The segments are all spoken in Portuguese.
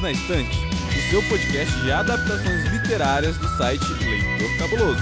Perdidos na Estante, o seu podcast de adaptações literárias do site Leitor Cabuloso.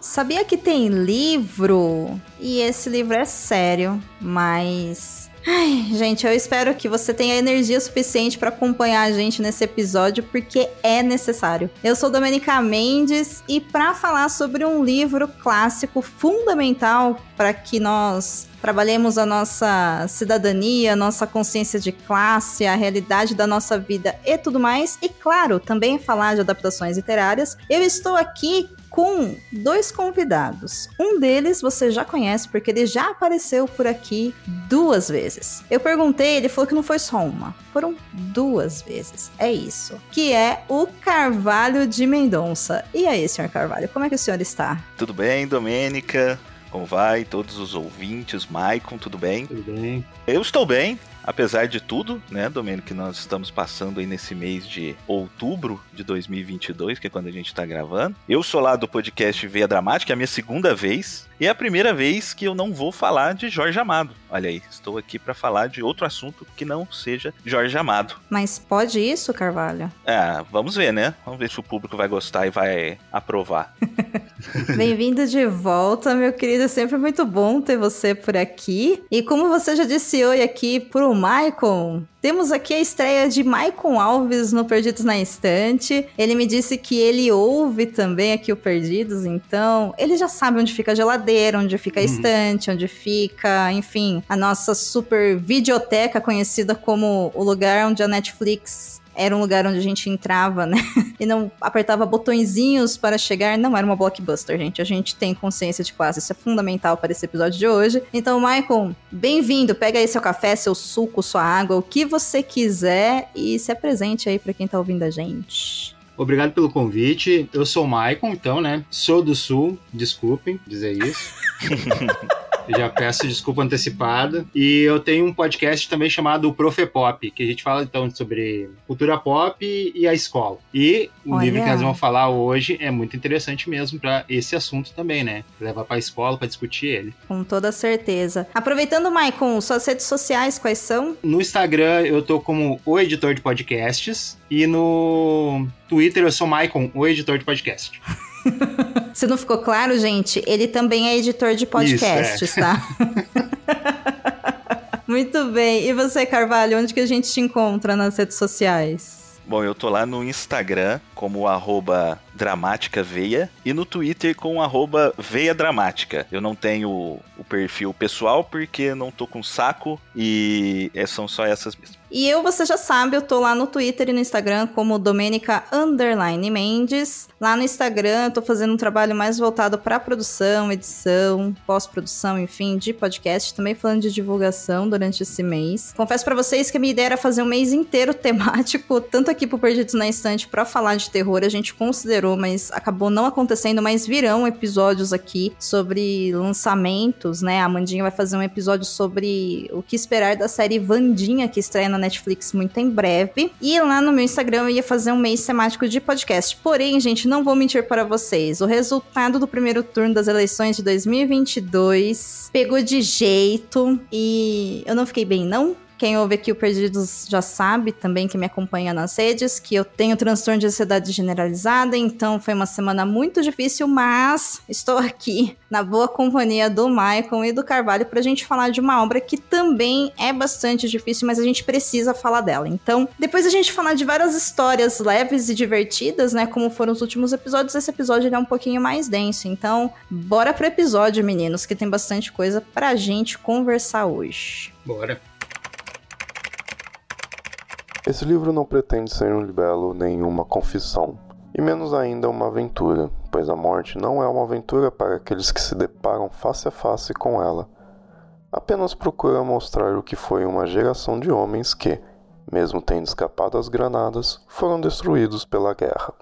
Sabia que tem livro? E esse livro é sério, mas Ai, gente, eu espero que você tenha energia suficiente para acompanhar a gente nesse episódio, porque é necessário. Eu sou Domenica Mendes e para falar sobre um livro clássico fundamental para que nós trabalhemos a nossa cidadania, a nossa consciência de classe, a realidade da nossa vida e tudo mais, e claro, também falar de adaptações literárias, eu estou aqui com dois convidados. Um deles você já conhece porque ele já apareceu por aqui duas vezes. Eu perguntei, ele falou que não foi só uma, foram duas vezes. É isso. Que é o Carvalho de Mendonça. E aí, senhor Carvalho, como é que o senhor está? Tudo bem, Domênica? Como vai? Todos os ouvintes, Maicon, tudo bem? Tudo bem. Eu estou bem, apesar de tudo, né, Domênico, que nós estamos passando aí nesse mês de outubro de 2022, que é quando a gente está gravando. Eu sou lá do podcast Veia Dramática, é a minha segunda vez, e é a primeira vez que eu não vou falar de Jorge Amado. Olha aí, estou aqui para falar de outro assunto que não seja Jorge Amado. Mas pode isso, Carvalho? É, vamos ver, né? Vamos ver se o público vai gostar e vai aprovar. Bem-vindo de volta, meu querido. É sempre muito bom ter você por aqui. E como você já disse oi aqui pro Maicon, temos aqui a estreia de Maicon Alves no Perdidos na Estante. Ele me disse que ele ouve também aqui o Perdidos, então ele já sabe onde fica a geladeira, onde fica a uhum. estante, onde fica, enfim, a nossa super videoteca conhecida como o lugar onde a Netflix era um lugar onde a gente entrava, né? E não apertava botõezinhos para chegar. Não era uma blockbuster, gente. A gente tem consciência de classe. Isso é fundamental para esse episódio de hoje. Então, Michael, bem-vindo. Pega aí seu café, seu suco, sua água, o que você quiser e se apresente aí para quem tá ouvindo a gente. Obrigado pelo convite. Eu sou o Maicon, então, né? Sou do Sul, desculpem dizer isso. Já peço desculpa antecipada. E eu tenho um podcast também chamado Profepop, que a gente fala então sobre cultura pop e a escola. E o Olha. livro que nós vamos falar hoje é muito interessante mesmo para esse assunto também, né? Levar para a escola para discutir ele. Com toda certeza. Aproveitando, Maicon, suas redes sociais quais são? No Instagram eu tô como o editor de podcasts e no Twitter eu sou Maicon, o editor de podcast. Se não ficou claro, gente, ele também é editor de podcasts, Isso, é. tá? Muito bem. E você, Carvalho, onde que a gente te encontra nas redes sociais? Bom, eu tô lá no Instagram como arroba Dramática Veia e no Twitter com Veia Dramática. Eu não tenho o perfil pessoal porque não tô com saco e é, são só essas mesmas. E eu, você já sabe, eu tô lá no Twitter e no Instagram como Domenica Underline Mendes. Lá no Instagram eu tô fazendo um trabalho mais voltado para produção, edição, pós-produção, enfim, de podcast, também falando de divulgação durante esse mês. Confesso para vocês que a minha ideia era fazer um mês inteiro temático, tanto aqui pro Perdidos na Estante para falar de terror, a gente considerou, mas acabou não acontecendo, mas virão episódios aqui sobre lançamentos, né? A Mandinha vai fazer um episódio sobre o que esperar da série Vandinha que estreia na Netflix muito em breve. E lá no meu Instagram eu ia fazer um mês temático de podcast. Porém, gente, não vou mentir para vocês. O resultado do primeiro turno das eleições de 2022 pegou de jeito e eu não fiquei bem, não. Quem ouve aqui o Perdidos já sabe também que me acompanha nas redes que eu tenho transtorno de ansiedade generalizada, então foi uma semana muito difícil, mas estou aqui na boa companhia do Michael e do Carvalho para a gente falar de uma obra que também é bastante difícil, mas a gente precisa falar dela. Então, depois a gente falar de várias histórias leves e divertidas, né, como foram os últimos episódios, esse episódio é um pouquinho mais denso. Então, bora pro episódio, meninos, que tem bastante coisa pra gente conversar hoje. Bora. Esse livro não pretende ser um libelo nem uma confissão, e menos ainda uma aventura, pois a morte não é uma aventura para aqueles que se deparam face a face com ela. Apenas procura mostrar o que foi uma geração de homens que, mesmo tendo escapado às granadas, foram destruídos pela guerra.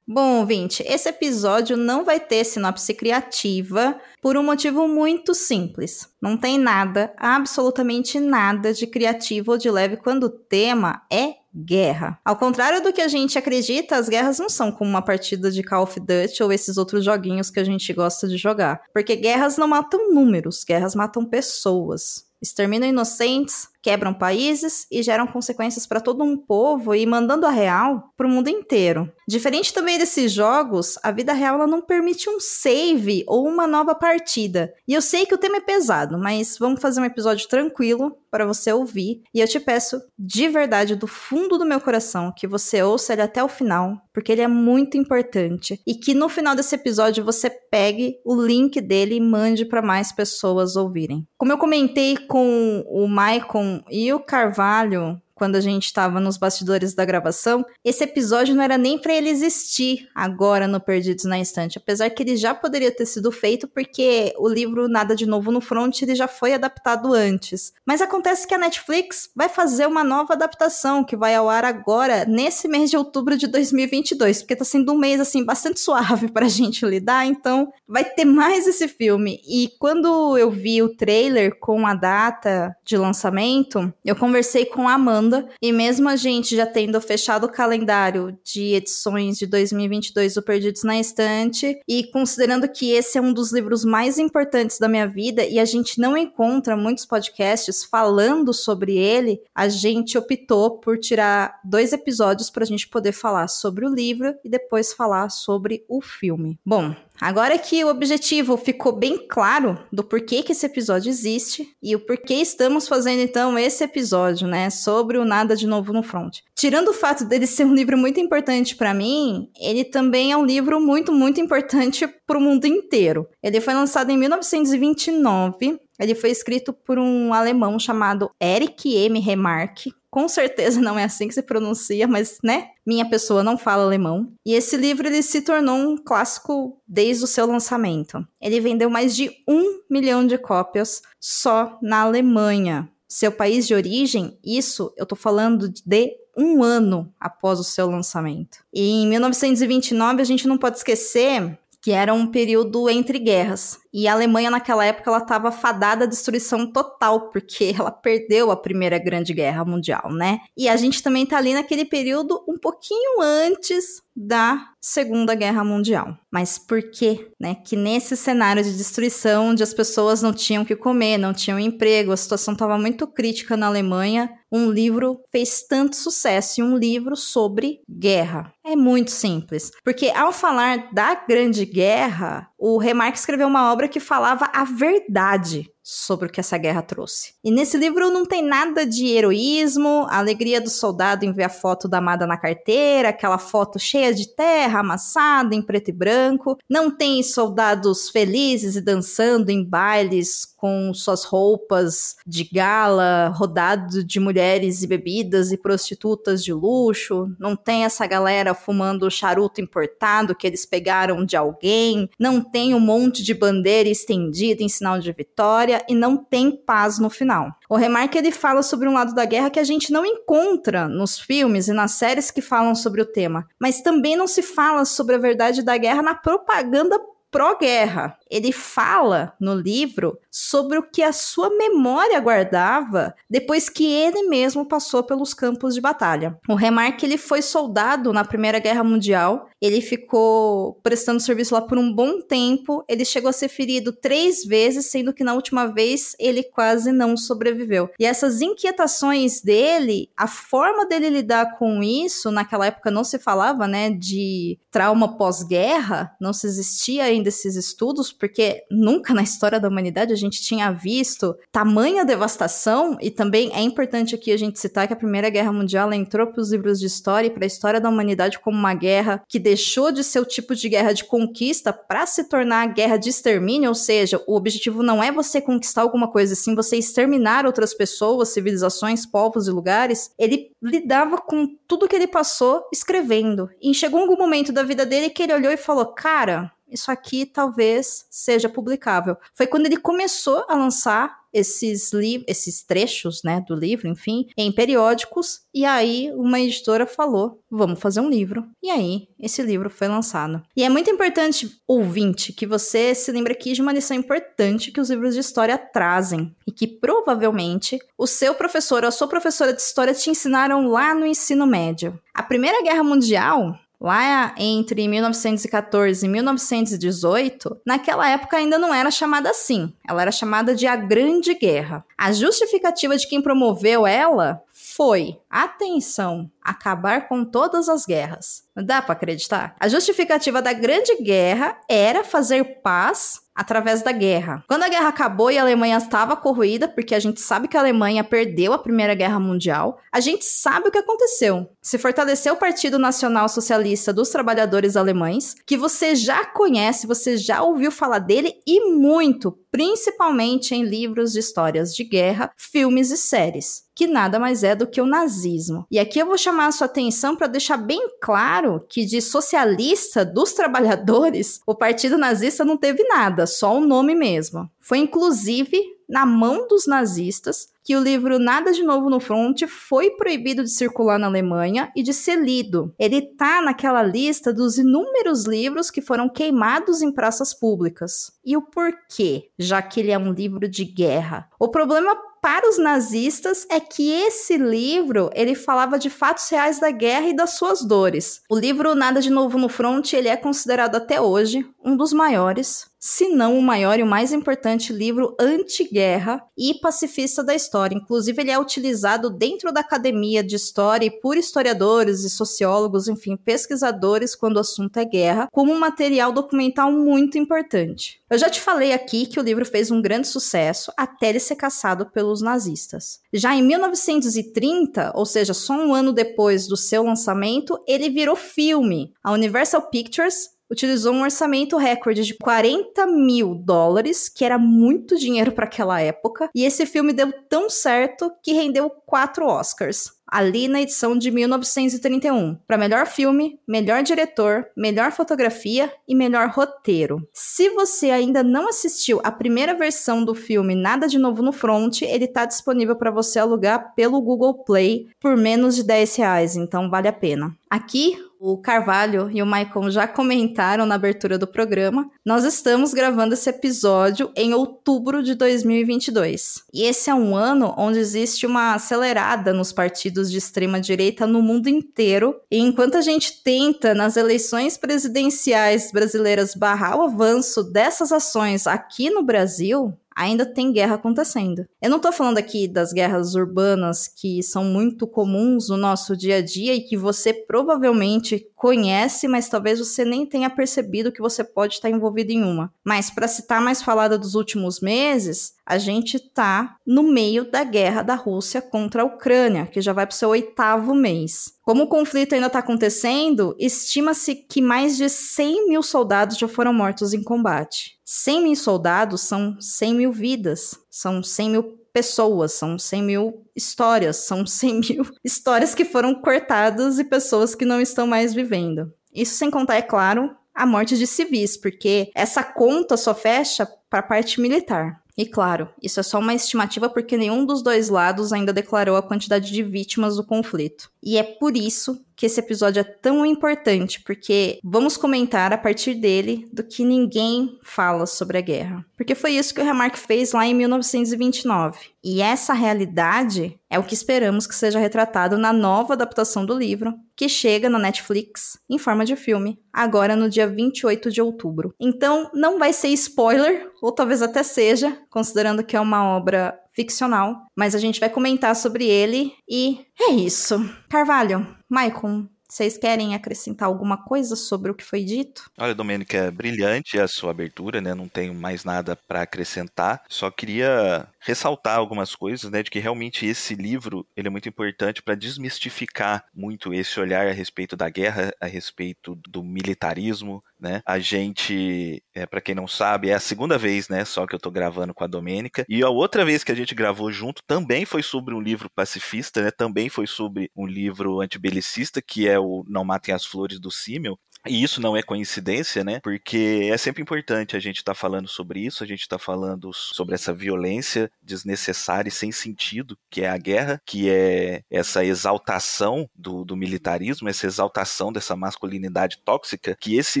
Bom, ouvinte, esse episódio não vai ter sinopse criativa por um motivo muito simples. Não tem nada, absolutamente nada de criativo ou de leve quando o tema é guerra. Ao contrário do que a gente acredita, as guerras não são como uma partida de Call of Duty ou esses outros joguinhos que a gente gosta de jogar. Porque guerras não matam números, guerras matam pessoas. Exterminam inocentes, quebram países e geram consequências para todo um povo e mandando a real para o mundo inteiro. Diferente também desses jogos, a vida real não permite um save ou uma nova partida. E eu sei que o tema é pesado, mas vamos fazer um episódio tranquilo para você ouvir. E eu te peço de verdade, do fundo do meu coração, que você ouça ele até o final, porque ele é muito importante. E que no final desse episódio você pegue o link dele e mande para mais pessoas ouvirem. Como eu comentei com o Maicon e o Carvalho quando a gente estava nos bastidores da gravação, esse episódio não era nem para ele existir agora no Perdidos na Estante, apesar que ele já poderia ter sido feito porque o livro Nada de Novo no Front ele já foi adaptado antes. Mas acontece que a Netflix vai fazer uma nova adaptação que vai ao ar agora nesse mês de outubro de 2022, porque tá sendo um mês assim bastante suave pra gente lidar, então vai ter mais esse filme. E quando eu vi o trailer com a data de lançamento, eu conversei com a Amanda e mesmo a gente já tendo fechado o calendário de edições de 2022 do Perdidos na Estante, e considerando que esse é um dos livros mais importantes da minha vida e a gente não encontra muitos podcasts falando sobre ele, a gente optou por tirar dois episódios para a gente poder falar sobre o livro e depois falar sobre o filme. Bom, Agora que o objetivo ficou bem claro do porquê que esse episódio existe e o porquê estamos fazendo então esse episódio, né, sobre o Nada de Novo no Front. Tirando o fato dele ser um livro muito importante para mim, ele também é um livro muito, muito importante para o mundo inteiro. Ele foi lançado em 1929 ele foi escrito por um alemão chamado Eric M. Remarque, com certeza não é assim que se pronuncia, mas, né? Minha pessoa não fala alemão. E esse livro ele se tornou um clássico desde o seu lançamento. Ele vendeu mais de um milhão de cópias só na Alemanha. Seu país de origem, isso eu tô falando de um ano após o seu lançamento. E em 1929 a gente não pode esquecer que era um período entre guerras. E a Alemanha, naquela época, ela estava fadada à destruição total, porque ela perdeu a Primeira Grande Guerra Mundial, né? E a gente também tá ali naquele período um pouquinho antes da Segunda Guerra Mundial. Mas por quê? Né? Que nesse cenário de destruição, onde as pessoas não tinham que comer, não tinham emprego, a situação estava muito crítica na Alemanha, um livro fez tanto sucesso e um livro sobre guerra. É muito simples, porque ao falar da Grande Guerra, o Remarque escreveu uma obra que falava a verdade sobre o que essa guerra trouxe. E nesse livro não tem nada de heroísmo, a alegria do soldado em ver a foto da amada na carteira, aquela foto cheia de terra, amassada em preto e branco. Não tem soldados felizes e dançando em bailes com suas roupas de gala, rodado de mulheres e bebidas e prostitutas de luxo. Não tem essa galera fumando charuto importado que eles pegaram de alguém. Não tem um monte de bandeira estendida em sinal de vitória e não tem paz no final. O Remarque ele fala sobre um lado da guerra que a gente não encontra nos filmes e nas séries que falam sobre o tema, mas também não se fala sobre a verdade da guerra na propaganda pró-guerra. Ele fala no livro sobre o que a sua memória guardava depois que ele mesmo passou pelos campos de batalha. O Remarque ele foi soldado na Primeira Guerra Mundial. Ele ficou prestando serviço lá por um bom tempo. Ele chegou a ser ferido três vezes, sendo que na última vez ele quase não sobreviveu. E essas inquietações dele, a forma dele lidar com isso, naquela época não se falava, né, de trauma pós-guerra, não se existia ainda esses estudos, porque nunca na história da humanidade a gente tinha visto tamanha devastação, e também é importante aqui a gente citar que a Primeira Guerra Mundial entrou para os livros de história e para a história da humanidade como uma guerra que deixou de ser o tipo de guerra de conquista para se tornar a guerra de extermínio, ou seja, o objetivo não é você conquistar alguma coisa, sim você exterminar outras pessoas, civilizações, povos e lugares. Ele lidava com tudo que ele passou escrevendo. E chegou algum momento da vida dele que ele olhou e falou: Cara, isso aqui talvez seja publicável. Foi quando ele começou a lançar esses, esses trechos, né, do livro, enfim, em periódicos, e aí uma editora falou, vamos fazer um livro. E aí, esse livro foi lançado. E é muito importante, ouvinte, que você se lembre aqui de uma lição importante que os livros de história trazem, e que provavelmente o seu professor ou a sua professora de história te ensinaram lá no ensino médio. A Primeira Guerra Mundial Lá entre 1914 e 1918, naquela época ainda não era chamada assim. Ela era chamada de a Grande Guerra. A justificativa de quem promoveu ela foi, atenção, acabar com todas as guerras. Dá para acreditar? A justificativa da Grande Guerra era fazer paz através da guerra. Quando a guerra acabou e a Alemanha estava corroída, porque a gente sabe que a Alemanha perdeu a Primeira Guerra Mundial, a gente sabe o que aconteceu. Se fortaleceu o Partido Nacional Socialista dos Trabalhadores Alemães, que você já conhece, você já ouviu falar dele e muito, principalmente em livros de histórias de guerra, filmes e séries que nada mais é do que o nazismo. E aqui eu vou chamar a sua atenção para deixar bem claro que de socialista dos trabalhadores, o partido nazista não teve nada, só o nome mesmo. Foi inclusive na mão dos nazistas que o livro Nada de Novo no Front foi proibido de circular na Alemanha e de ser lido. Ele tá naquela lista dos inúmeros livros que foram queimados em praças públicas. E o porquê? Já que ele é um livro de guerra. O problema para os nazistas é que esse livro ele falava de fatos reais da guerra e das suas dores. O livro Nada de Novo no Front ele é considerado até hoje um dos maiores, se não o maior e o mais importante livro anti-guerra e pacifista da história. Inclusive, ele é utilizado dentro da academia de história e por historiadores e sociólogos, enfim, pesquisadores, quando o assunto é guerra, como um material documental muito importante. Eu já te falei aqui que o livro fez um grande sucesso até ele ser caçado pelos nazistas. Já em 1930, ou seja, só um ano depois do seu lançamento, ele virou filme. A Universal Pictures utilizou um orçamento recorde de 40 mil dólares, que era muito dinheiro para aquela época, e esse filme deu tão certo que rendeu quatro Oscars ali na edição de 1931, para melhor filme, melhor diretor, melhor fotografia e melhor roteiro. Se você ainda não assistiu a primeira versão do filme Nada de Novo no Front, ele está disponível para você alugar pelo Google Play por menos de 10 reais, então vale a pena. Aqui, o Carvalho e o Maicon já comentaram na abertura do programa. Nós estamos gravando esse episódio em outubro de 2022. E esse é um ano onde existe uma acelerada nos partidos de extrema direita no mundo inteiro. E enquanto a gente tenta nas eleições presidenciais brasileiras barrar o avanço dessas ações aqui no Brasil, ainda tem guerra acontecendo. Eu não tô falando aqui das guerras urbanas que são muito comuns no nosso dia a dia e que você provavelmente conhece, mas talvez você nem tenha percebido que você pode estar envolvido em uma. Mas para citar mais falada dos últimos meses, a gente tá no meio da guerra da Rússia contra a Ucrânia, que já vai para o seu oitavo mês. Como o conflito ainda está acontecendo, estima-se que mais de 100 mil soldados já foram mortos em combate. 100 mil soldados são 100 mil vidas, são 100 mil pessoas, são 100 mil histórias, são 100 mil histórias que foram cortadas e pessoas que não estão mais vivendo. Isso sem contar, é claro, a morte de civis, porque essa conta só fecha para a parte militar. E claro, isso é só uma estimativa porque nenhum dos dois lados ainda declarou a quantidade de vítimas do conflito. E é por isso que esse episódio é tão importante, porque vamos comentar a partir dele do que ninguém fala sobre a guerra. Porque foi isso que o Remarque fez lá em 1929. E essa realidade é o que esperamos que seja retratado na nova adaptação do livro, que chega na Netflix em forma de filme, agora no dia 28 de outubro. Então, não vai ser spoiler, ou talvez até seja, considerando que é uma obra ficcional, mas a gente vai comentar sobre ele e é isso. Carvalho, Maicon, vocês querem acrescentar alguma coisa sobre o que foi dito? Olha, Domênica, é brilhante a sua abertura, né? Não tenho mais nada para acrescentar. Só queria ressaltar algumas coisas, né, de que realmente esse livro ele é muito importante para desmistificar muito esse olhar a respeito da guerra, a respeito do militarismo, né? A gente, é, para quem não sabe, é a segunda vez, né, só que eu tô gravando com a Domênica, e a outra vez que a gente gravou junto também foi sobre um livro pacifista, né? Também foi sobre um livro antibelicista, que é o Não Matem as Flores do Símil, E isso não é coincidência, né? Porque é sempre importante a gente estar tá falando sobre isso, a gente está falando sobre essa violência desnecessária e sem sentido, que é a guerra, que é essa exaltação do, do militarismo, essa exaltação dessa masculinidade tóxica, que esse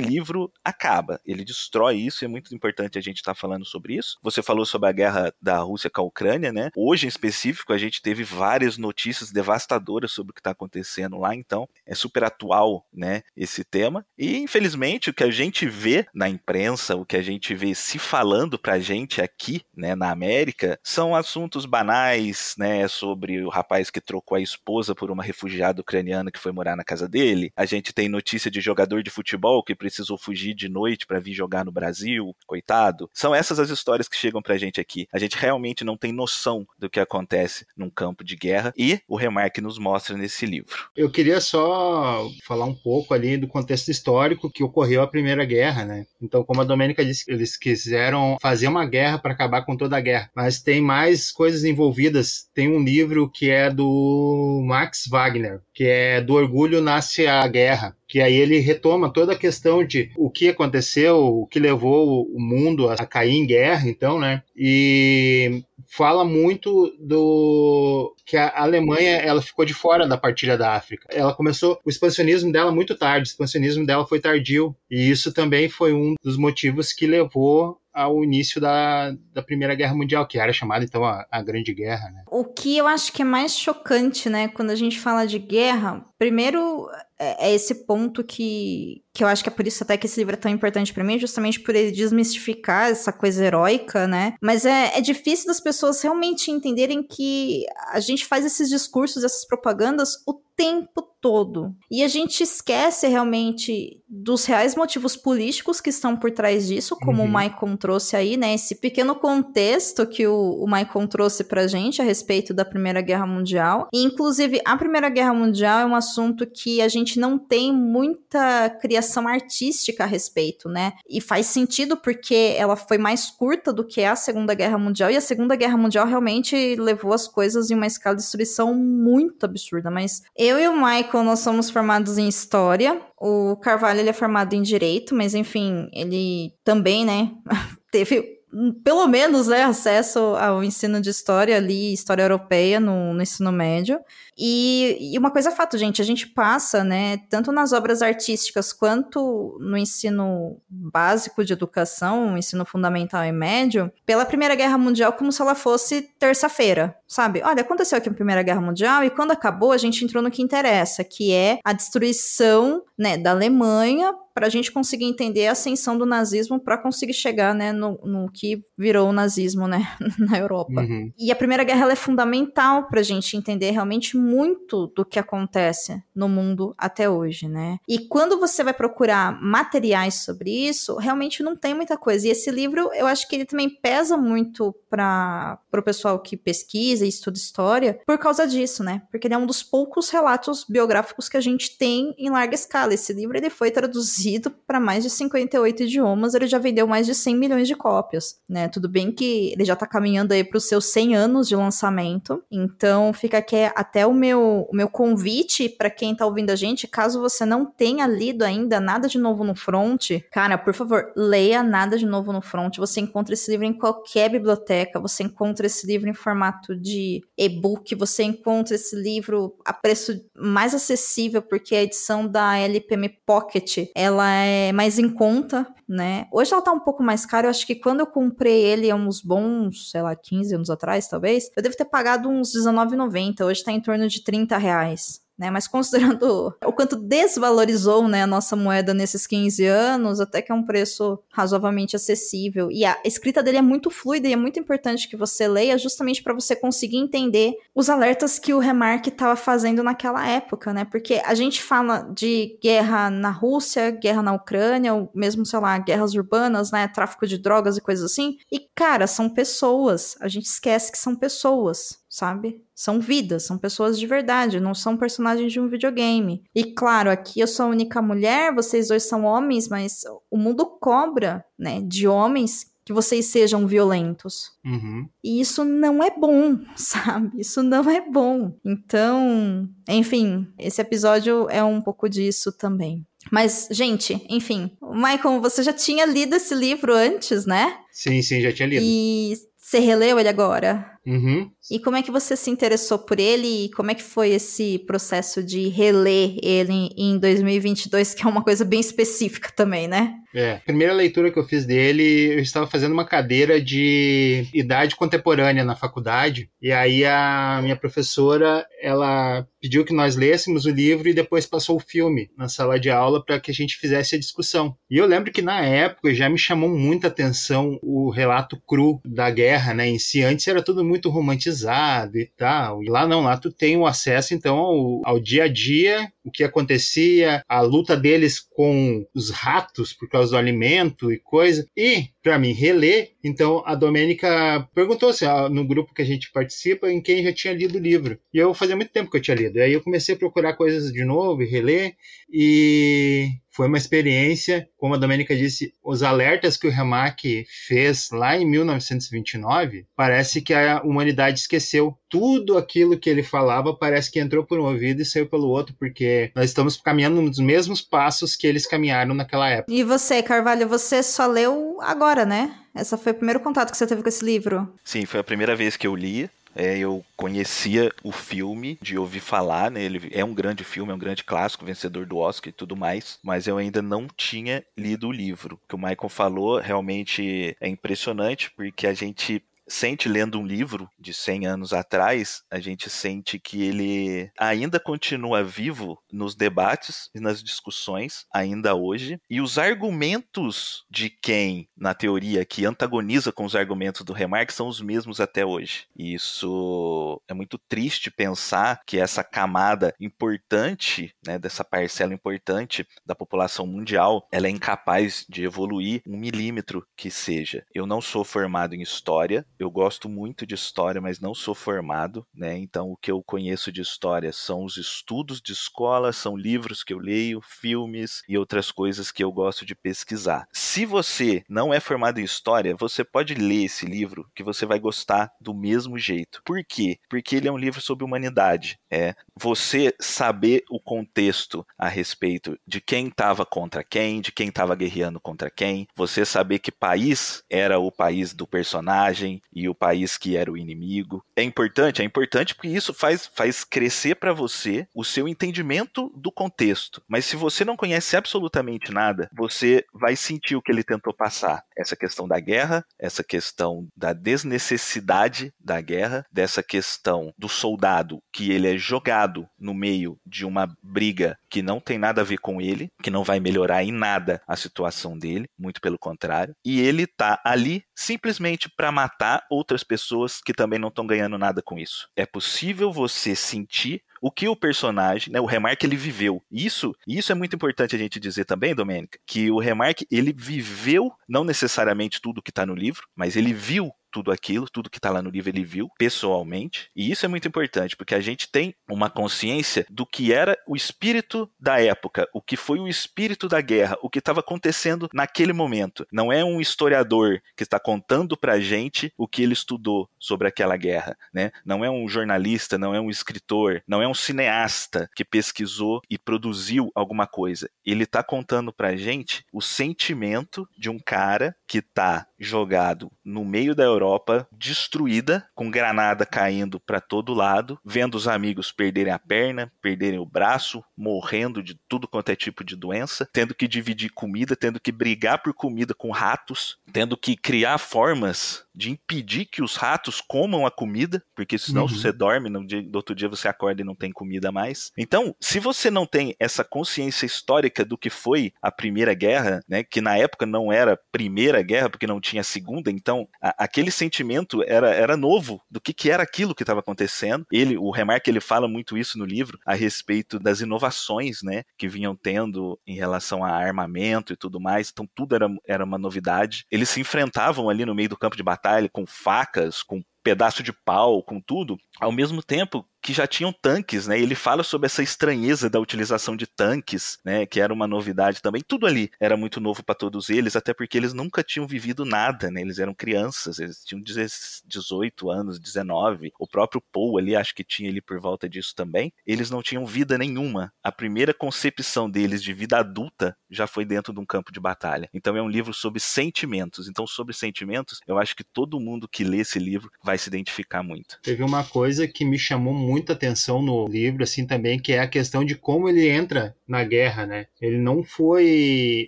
livro acaba. Ele destrói isso e é muito importante a gente estar tá falando sobre isso. Você falou sobre a guerra da Rússia com a Ucrânia, né? Hoje, em específico, a gente teve várias notícias devastadoras sobre o que está acontecendo lá, então é super atual, né, esse tema. E, infelizmente, o que a gente vê na imprensa, o que a gente vê se falando pra gente aqui, né, na América, são assuntos banais, né, sobre o rapaz que trocou a esposa por uma refugiada ucraniana que foi morar na casa dele. A gente tem notícia de jogador de futebol que precisou fugir de noite para vir jogar no Brasil, coitado. São essas as histórias que chegam pra gente aqui. A gente realmente não tem noção do que acontece num campo de guerra e o Remarque nos mostra nesse livro. Eu queria só falar um pouco ali do contexto histórico que ocorreu a Primeira Guerra, né? Então, como a Domênica disse, eles quiseram fazer uma guerra para acabar com toda a guerra, mas tem mais coisas envolvidas. Tem um livro que é do Max Wagner, que é Do Orgulho Nasce a Guerra que aí ele retoma toda a questão de o que aconteceu, o que levou o mundo a cair em guerra, então, né? E fala muito do que a Alemanha ela ficou de fora da partilha da África. Ela começou o expansionismo dela muito tarde, o expansionismo dela foi tardio e isso também foi um dos motivos que levou ao início da, da Primeira Guerra Mundial, que era chamada então a, a Grande Guerra. Né? O que eu acho que é mais chocante, né, quando a gente fala de guerra, primeiro é, é esse ponto que, que eu acho que é por isso até que esse livro é tão importante para mim, justamente por ele desmistificar essa coisa heróica, né? Mas é, é difícil das pessoas realmente entenderem que a gente faz esses discursos, essas propagandas o tempo todo. E a gente esquece realmente dos reais motivos políticos que estão por trás disso, como uhum. o Maicon trouxe aí, né? Esse pequeno contexto que o, o Maicon trouxe pra gente a respeito da Primeira Guerra Mundial. E, inclusive, a Primeira Guerra Mundial é um assunto que a gente não tem muita criação artística a respeito, né? E faz sentido porque ela foi mais curta do que a Segunda Guerra Mundial, e a Segunda Guerra Mundial realmente levou as coisas em uma escala de destruição muito absurda. Mas eu e o Michael, nós somos formados em História. O Carvalho, ele é formado em Direito, mas enfim, ele também, né, teve pelo menos, né, acesso ao ensino de história ali, história europeia no, no ensino médio. E, e, uma coisa é fato, gente, a gente passa, né, tanto nas obras artísticas quanto no ensino básico de educação, ensino fundamental e médio, pela Primeira Guerra Mundial como se ela fosse terça-feira, sabe? Olha, aconteceu aqui a Primeira Guerra Mundial e quando acabou a gente entrou no que interessa, que é a destruição, né, da Alemanha para a gente conseguir entender a ascensão do nazismo para conseguir chegar, né, no, no, que virou o nazismo, né, na Europa. Uhum. E a Primeira Guerra é fundamental para a gente entender realmente muito do que acontece no mundo até hoje, né? E quando você vai procurar materiais sobre isso, realmente não tem muita coisa. E esse livro, eu acho que ele também pesa muito para o pessoal que pesquisa e estuda história por causa disso, né? Porque ele é um dos poucos relatos biográficos que a gente tem em larga escala. Esse livro ele foi traduzido para mais de 58 idiomas, ele já vendeu mais de 100 milhões de cópias, né? Tudo bem que ele já está caminhando aí para os seus 100 anos de lançamento. Então, fica aqui até o meu, o meu convite para quem tá ouvindo a gente, caso você não tenha lido ainda nada de novo no front, cara, por favor, leia nada de novo no front. Você encontra esse livro em qualquer biblioteca, você encontra esse livro em formato de e-book, você encontra esse livro a preço mais acessível, porque a edição da LPM Pocket, ela é mais em conta, né? Hoje ela tá um pouco mais cara, eu acho que quando eu comprei ele há uns bons, sei lá, 15 anos atrás, talvez, eu devo ter pagado uns R$19,90, hoje tá em torno de 30 reais né? Mas considerando o quanto desvalorizou, né, a nossa moeda nesses 15 anos, até que é um preço razoavelmente acessível. E a escrita dele é muito fluida e é muito importante que você leia justamente para você conseguir entender os alertas que o Remarque estava fazendo naquela época, né? Porque a gente fala de guerra na Rússia, guerra na Ucrânia, ou mesmo, sei lá, guerras urbanas, né, tráfico de drogas e coisas assim. E cara, são pessoas. A gente esquece que são pessoas sabe? São vidas, são pessoas de verdade, não são personagens de um videogame. E claro, aqui eu sou a única mulher, vocês dois são homens, mas o mundo cobra, né, de homens que vocês sejam violentos. Uhum. E isso não é bom, sabe? Isso não é bom. Então, enfim, esse episódio é um pouco disso também. Mas, gente, enfim. Michael, você já tinha lido esse livro antes, né? Sim, sim, já tinha lido. E você releu ele agora? Uhum. E como é que você se interessou por ele e como é que foi esse processo de reler ele em 2022, que é uma coisa bem específica também, né? É, a primeira leitura que eu fiz dele, eu estava fazendo uma cadeira de idade contemporânea na faculdade, e aí a minha professora, ela pediu que nós lêssemos o livro e depois passou o filme na sala de aula para que a gente fizesse a discussão. E eu lembro que na época já me chamou muita atenção o relato cru da guerra, né, em si. Antes era tudo muito romantizado e tal. E lá não, lá tu tem o acesso então ao, ao dia a dia, o que acontecia, a luta deles com os ratos por causa do alimento e coisa. E para mim reler, então a Domênica perguntou se assim, no grupo que a gente participa em quem já tinha lido o livro. E eu fazia muito tempo que eu tinha lido. E aí eu comecei a procurar coisas de novo e reler e foi uma experiência, como a Domênica disse, os alertas que o Remarque fez lá em 1929, parece que a humanidade esqueceu. Tudo aquilo que ele falava parece que entrou por um ouvido e saiu pelo outro, porque nós estamos caminhando nos mesmos passos que eles caminharam naquela época. E você, Carvalho, você só leu agora, né? Essa foi o primeiro contato que você teve com esse livro? Sim, foi a primeira vez que eu li. É, eu conhecia o filme de ouvir falar, né? Ele é um grande filme, é um grande clássico, vencedor do Oscar e tudo mais, mas eu ainda não tinha lido o livro. O que o Michael falou realmente é impressionante, porque a gente sente lendo um livro de 100 anos atrás, a gente sente que ele ainda continua vivo nos debates e nas discussões, ainda hoje, e os argumentos de quem, na teoria, que antagoniza com os argumentos do Remarque são os mesmos até hoje. E isso é muito triste pensar que essa camada importante, né, dessa parcela importante da população mundial, ela é incapaz de evoluir um milímetro que seja. Eu não sou formado em história, eu gosto muito de história, mas não sou formado, né? Então o que eu conheço de história são os estudos de escola, são livros que eu leio, filmes e outras coisas que eu gosto de pesquisar. Se você não é formado em história, você pode ler esse livro que você vai gostar do mesmo jeito. Por quê? Porque ele é um livro sobre humanidade. É você saber o contexto a respeito de quem estava contra quem, de quem estava guerreando contra quem, você saber que país era o país do personagem e o país que era o inimigo. É importante, é importante porque isso faz, faz crescer para você o seu entendimento do contexto. Mas se você não conhece absolutamente nada, você vai sentir o que ele tentou passar. Essa questão da guerra, essa questão da desnecessidade da guerra, dessa questão do soldado que ele é jogado no meio de uma briga que não tem nada a ver com ele, que não vai melhorar em nada a situação dele, muito pelo contrário, e ele tá ali simplesmente para matar outras pessoas que também não estão ganhando nada com isso. É possível você sentir o que o personagem, né, o Remarque ele viveu. Isso, isso é muito importante a gente dizer também, Domênica, que o Remarque ele viveu não necessariamente tudo que está no livro, mas ele viu tudo aquilo, tudo que está lá no livro ele viu pessoalmente. E isso é muito importante, porque a gente tem uma consciência do que era o espírito da época, o que foi o espírito da guerra, o que estava acontecendo naquele momento. Não é um historiador que está contando pra gente o que ele estudou sobre aquela guerra, né? Não é um jornalista, não é um escritor, não é um cineasta que pesquisou e produziu alguma coisa. Ele está contando pra gente o sentimento de um cara que está jogado no meio da Europa, destruída, com granada caindo para todo lado, vendo os amigos perderem a perna, perderem o braço, morrendo de tudo quanto é tipo de doença, tendo que dividir comida, tendo que brigar por comida com ratos, tendo que criar formas de impedir que os ratos comam a comida, porque senão uhum. você dorme, no, dia, no outro dia você acorda e não tem comida mais. Então, se você não tem essa consciência histórica do que foi a Primeira Guerra, né, que na época não era Primeira Guerra, porque não tinha Segunda, então a, aquele sentimento era, era novo do que, que era aquilo que estava acontecendo. Ele, o Remarque, ele fala muito isso no livro a respeito das inovações, né, que vinham tendo em relação a armamento e tudo mais. Então tudo era, era uma novidade. Eles se enfrentavam ali no meio do campo de batalha com facas, com pedaço de pau, com tudo, ao mesmo tempo que já tinham tanques, né? Ele fala sobre essa estranheza da utilização de tanques, né? Que era uma novidade também. Tudo ali era muito novo para todos eles, até porque eles nunca tinham vivido nada, né? Eles eram crianças, eles tinham 18 anos, 19. O próprio Paul ali, acho que tinha ali por volta disso também. Eles não tinham vida nenhuma. A primeira concepção deles de vida adulta já foi dentro de um campo de batalha. Então é um livro sobre sentimentos. Então, sobre sentimentos, eu acho que todo mundo que lê esse livro vai se identificar muito. Teve uma coisa que me chamou muita atenção no livro, assim, também, que é a questão de como ele entra na guerra, né? Ele não foi.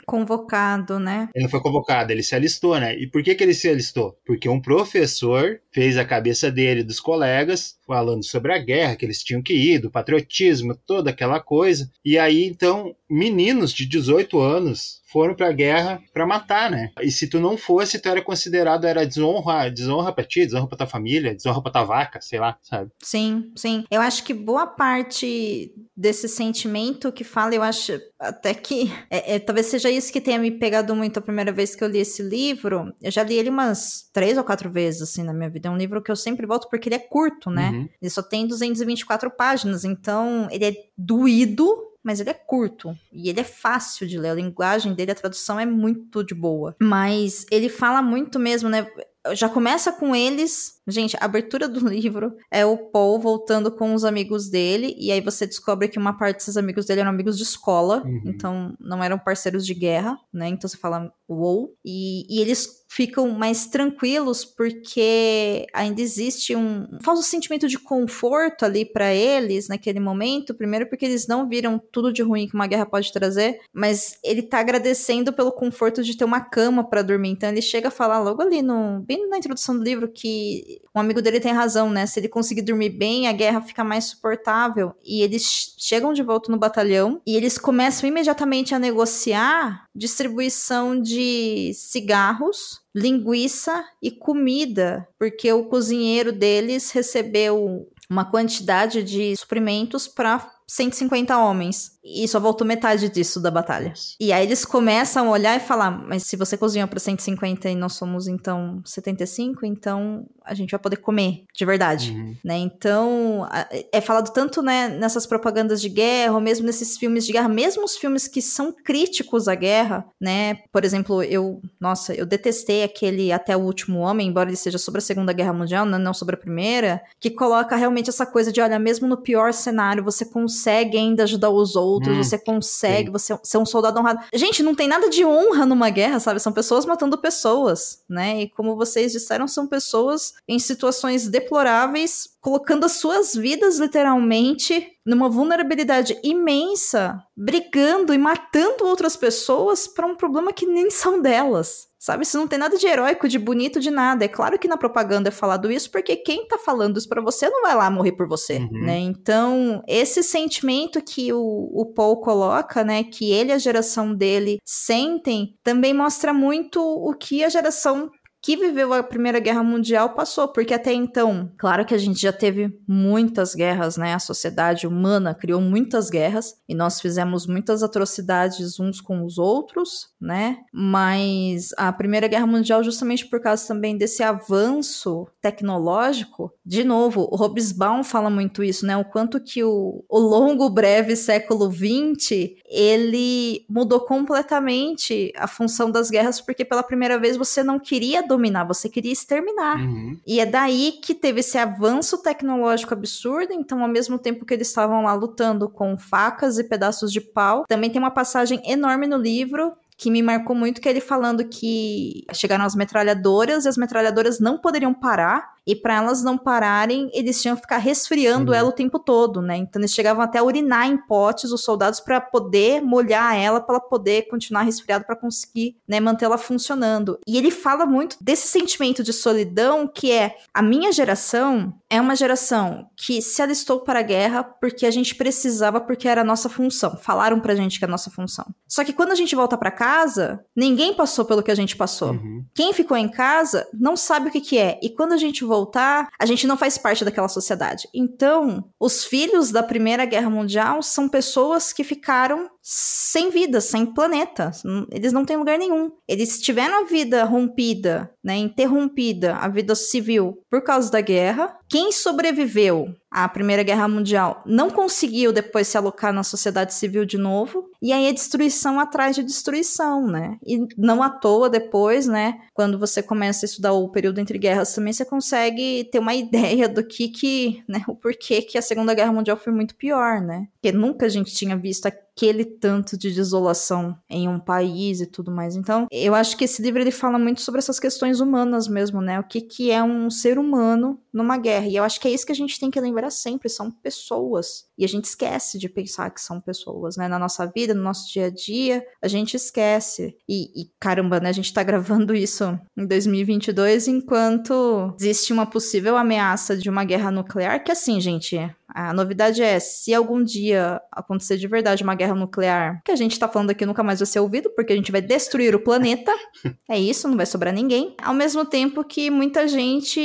Convocado, né? Ele não foi convocado, ele se alistou, né? E por que, que ele se alistou? Porque um professor fez a cabeça dele dos colegas falando sobre a guerra, que eles tinham que ir, do patriotismo, toda aquela coisa. E aí, então, meninos de 18 anos foram pra guerra pra matar, né? E se tu não fosse, tu era considerado, era desonra, desonra pra ti, desonra pra tua família, desonra pra tua vaca, sei lá, sabe? Sim, sim. Eu acho que boa parte desse sentimento que fala, eu acho até que é, é, talvez seja isso que tenha me pegado muito a primeira vez que eu li esse livro. Eu já li ele umas três ou quatro vezes, assim, na minha vida. É um livro que eu sempre volto porque ele é curto, né? Uhum. Ele só tem 224 páginas, então ele é doído mas ele é curto e ele é fácil de ler. A linguagem dele, a tradução é muito de boa. Mas ele fala muito mesmo, né? Já começa com eles. Gente, a abertura do livro é o Paul voltando com os amigos dele. E aí você descobre que uma parte desses amigos dele eram amigos de escola. Uhum. Então não eram parceiros de guerra, né? Então você fala, uou. E, e eles ficam mais tranquilos porque ainda existe um falso sentimento de conforto ali para eles naquele momento. Primeiro porque eles não viram tudo de ruim que uma guerra pode trazer, mas ele tá agradecendo pelo conforto de ter uma cama para dormir. Então ele chega a falar logo ali no bem na introdução do livro que um amigo dele tem razão, né? Se ele conseguir dormir bem, a guerra fica mais suportável. E eles chegam de volta no batalhão e eles começam imediatamente a negociar distribuição de cigarros, linguiça e comida, porque o cozinheiro deles recebeu uma quantidade de suprimentos para 150 homens. E só voltou metade disso da batalha. E aí eles começam a olhar e falar: Mas se você cozinhou para 150 e nós somos então 75, então a gente vai poder comer de verdade. Uhum. Né? Então é falado tanto né, nessas propagandas de guerra, ou mesmo nesses filmes de guerra, mesmo os filmes que são críticos à guerra, né? Por exemplo, eu, nossa, eu detestei aquele Até o Último Homem, embora ele seja sobre a Segunda Guerra Mundial, né, não sobre a Primeira, que coloca realmente essa coisa de: olha, mesmo no pior cenário, você consegue consegue ainda ajudar os outros, hum, você consegue, sim. você ser um soldado honrado. Gente, não tem nada de honra numa guerra, sabe? São pessoas matando pessoas, né? E como vocês disseram, são pessoas em situações deploráveis, colocando as suas vidas literalmente numa vulnerabilidade imensa, brigando e matando outras pessoas para um problema que nem são delas. Sabe, isso não tem nada de heróico, de bonito, de nada. É claro que na propaganda é falado isso, porque quem tá falando isso pra você não vai lá morrer por você, uhum. né? Então, esse sentimento que o, o Paul coloca, né, que ele e a geração dele sentem, também mostra muito o que a geração que viveu a Primeira Guerra Mundial passou, porque até então, claro que a gente já teve muitas guerras, né? A sociedade humana criou muitas guerras e nós fizemos muitas atrocidades uns com os outros, né? Mas a Primeira Guerra Mundial, justamente por causa também desse avanço tecnológico, de novo, o Hobsbawm fala muito isso, né? O quanto que o, o longo, breve século XX ele mudou completamente a função das guerras, porque pela primeira vez você não queria dominar, você queria exterminar. Uhum. E é daí que teve esse avanço tecnológico absurdo. Então, ao mesmo tempo que eles estavam lá lutando com facas e pedaços de pau, também tem uma passagem enorme no livro que me marcou muito, que é ele falando que chegaram as metralhadoras e as metralhadoras não poderiam parar e para elas não pararem, eles tinham que ficar resfriando uhum. ela o tempo todo, né? Então eles chegavam até a urinar em potes os soldados para poder molhar ela, para ela poder continuar resfriada para conseguir, né, manter ela funcionando. E ele fala muito desse sentimento de solidão que é a minha geração é uma geração que se alistou para a guerra porque a gente precisava, porque era a nossa função. Falaram pra gente que é a nossa função. Só que quando a gente volta para casa, ninguém passou pelo que a gente passou. Uhum. Quem ficou em casa não sabe o que, que é. E quando a gente voltar, a gente não faz parte daquela sociedade. Então, os filhos da Primeira Guerra Mundial são pessoas que ficaram sem vida, sem planeta. Eles não têm lugar nenhum. Eles tiveram a vida rompida, né, interrompida, a vida civil por causa da guerra. Quem sobreviveu à Primeira Guerra Mundial não conseguiu depois se alocar na sociedade civil de novo. E aí é destruição atrás de destruição, né? E não à toa depois, né? Quando você começa a estudar o período entre guerras também, você consegue ter uma ideia do que que, né? O porquê que a Segunda Guerra Mundial foi muito pior, né? Porque nunca a gente tinha visto aquele tanto de desolação em um país e tudo mais. Então, eu acho que esse livro ele fala muito sobre essas questões humanas mesmo, né? O que que é um ser humano numa guerra. E eu acho que é isso que a gente tem que lembrar sempre, são pessoas. E a gente esquece de pensar que são pessoas, né? Na nossa vida, no nosso dia a dia, a gente esquece. E, e caramba, né? A gente tá gravando isso em 2022 enquanto existe uma possível ameaça de uma guerra nuclear, que assim, gente, a novidade é, se algum dia acontecer de verdade uma guerra nuclear, que a gente tá falando aqui nunca mais vai ser ouvido, porque a gente vai destruir o planeta. é isso, não vai sobrar ninguém. Ao mesmo tempo que muita gente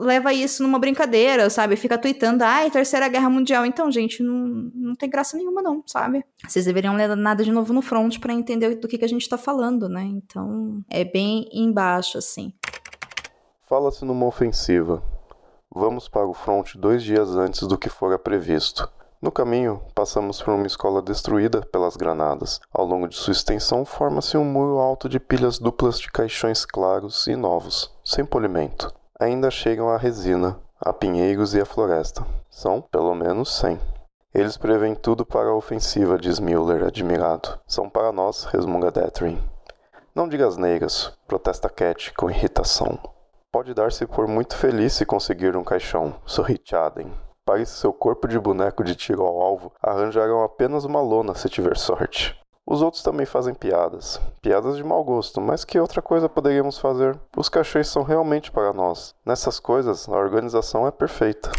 leva isso numa brincadeira, sabe? Fica tweetando, ai, terceira guerra mundial. Então, gente, não, não tem graça nenhuma, não, sabe? Vocês deveriam ler nada de novo no front para entender do que, que a gente tá falando, né? Então, é bem embaixo, assim. Fala-se numa ofensiva Vamos para o front dois dias antes do que fora previsto. No caminho, passamos por uma escola destruída pelas granadas. Ao longo de sua extensão, forma-se um muro alto de pilhas duplas de caixões claros e novos, sem polimento. Ainda chegam a resina, a pinheiros e a floresta. São, pelo menos, cem. Eles prevêem tudo para a ofensiva, diz Müller, admirado. São para nós, resmunga Detherin. Não diga asneiras, protesta Cat com irritação. Pode dar-se por muito feliz se conseguir um caixão, sorri Chaden. Pague seu corpo de boneco de tiro ao alvo, arranjarão apenas uma lona se tiver sorte. Os outros também fazem piadas. Piadas de mau gosto, mas que outra coisa poderíamos fazer? Os caixões são realmente para nós. Nessas coisas, a organização é perfeita.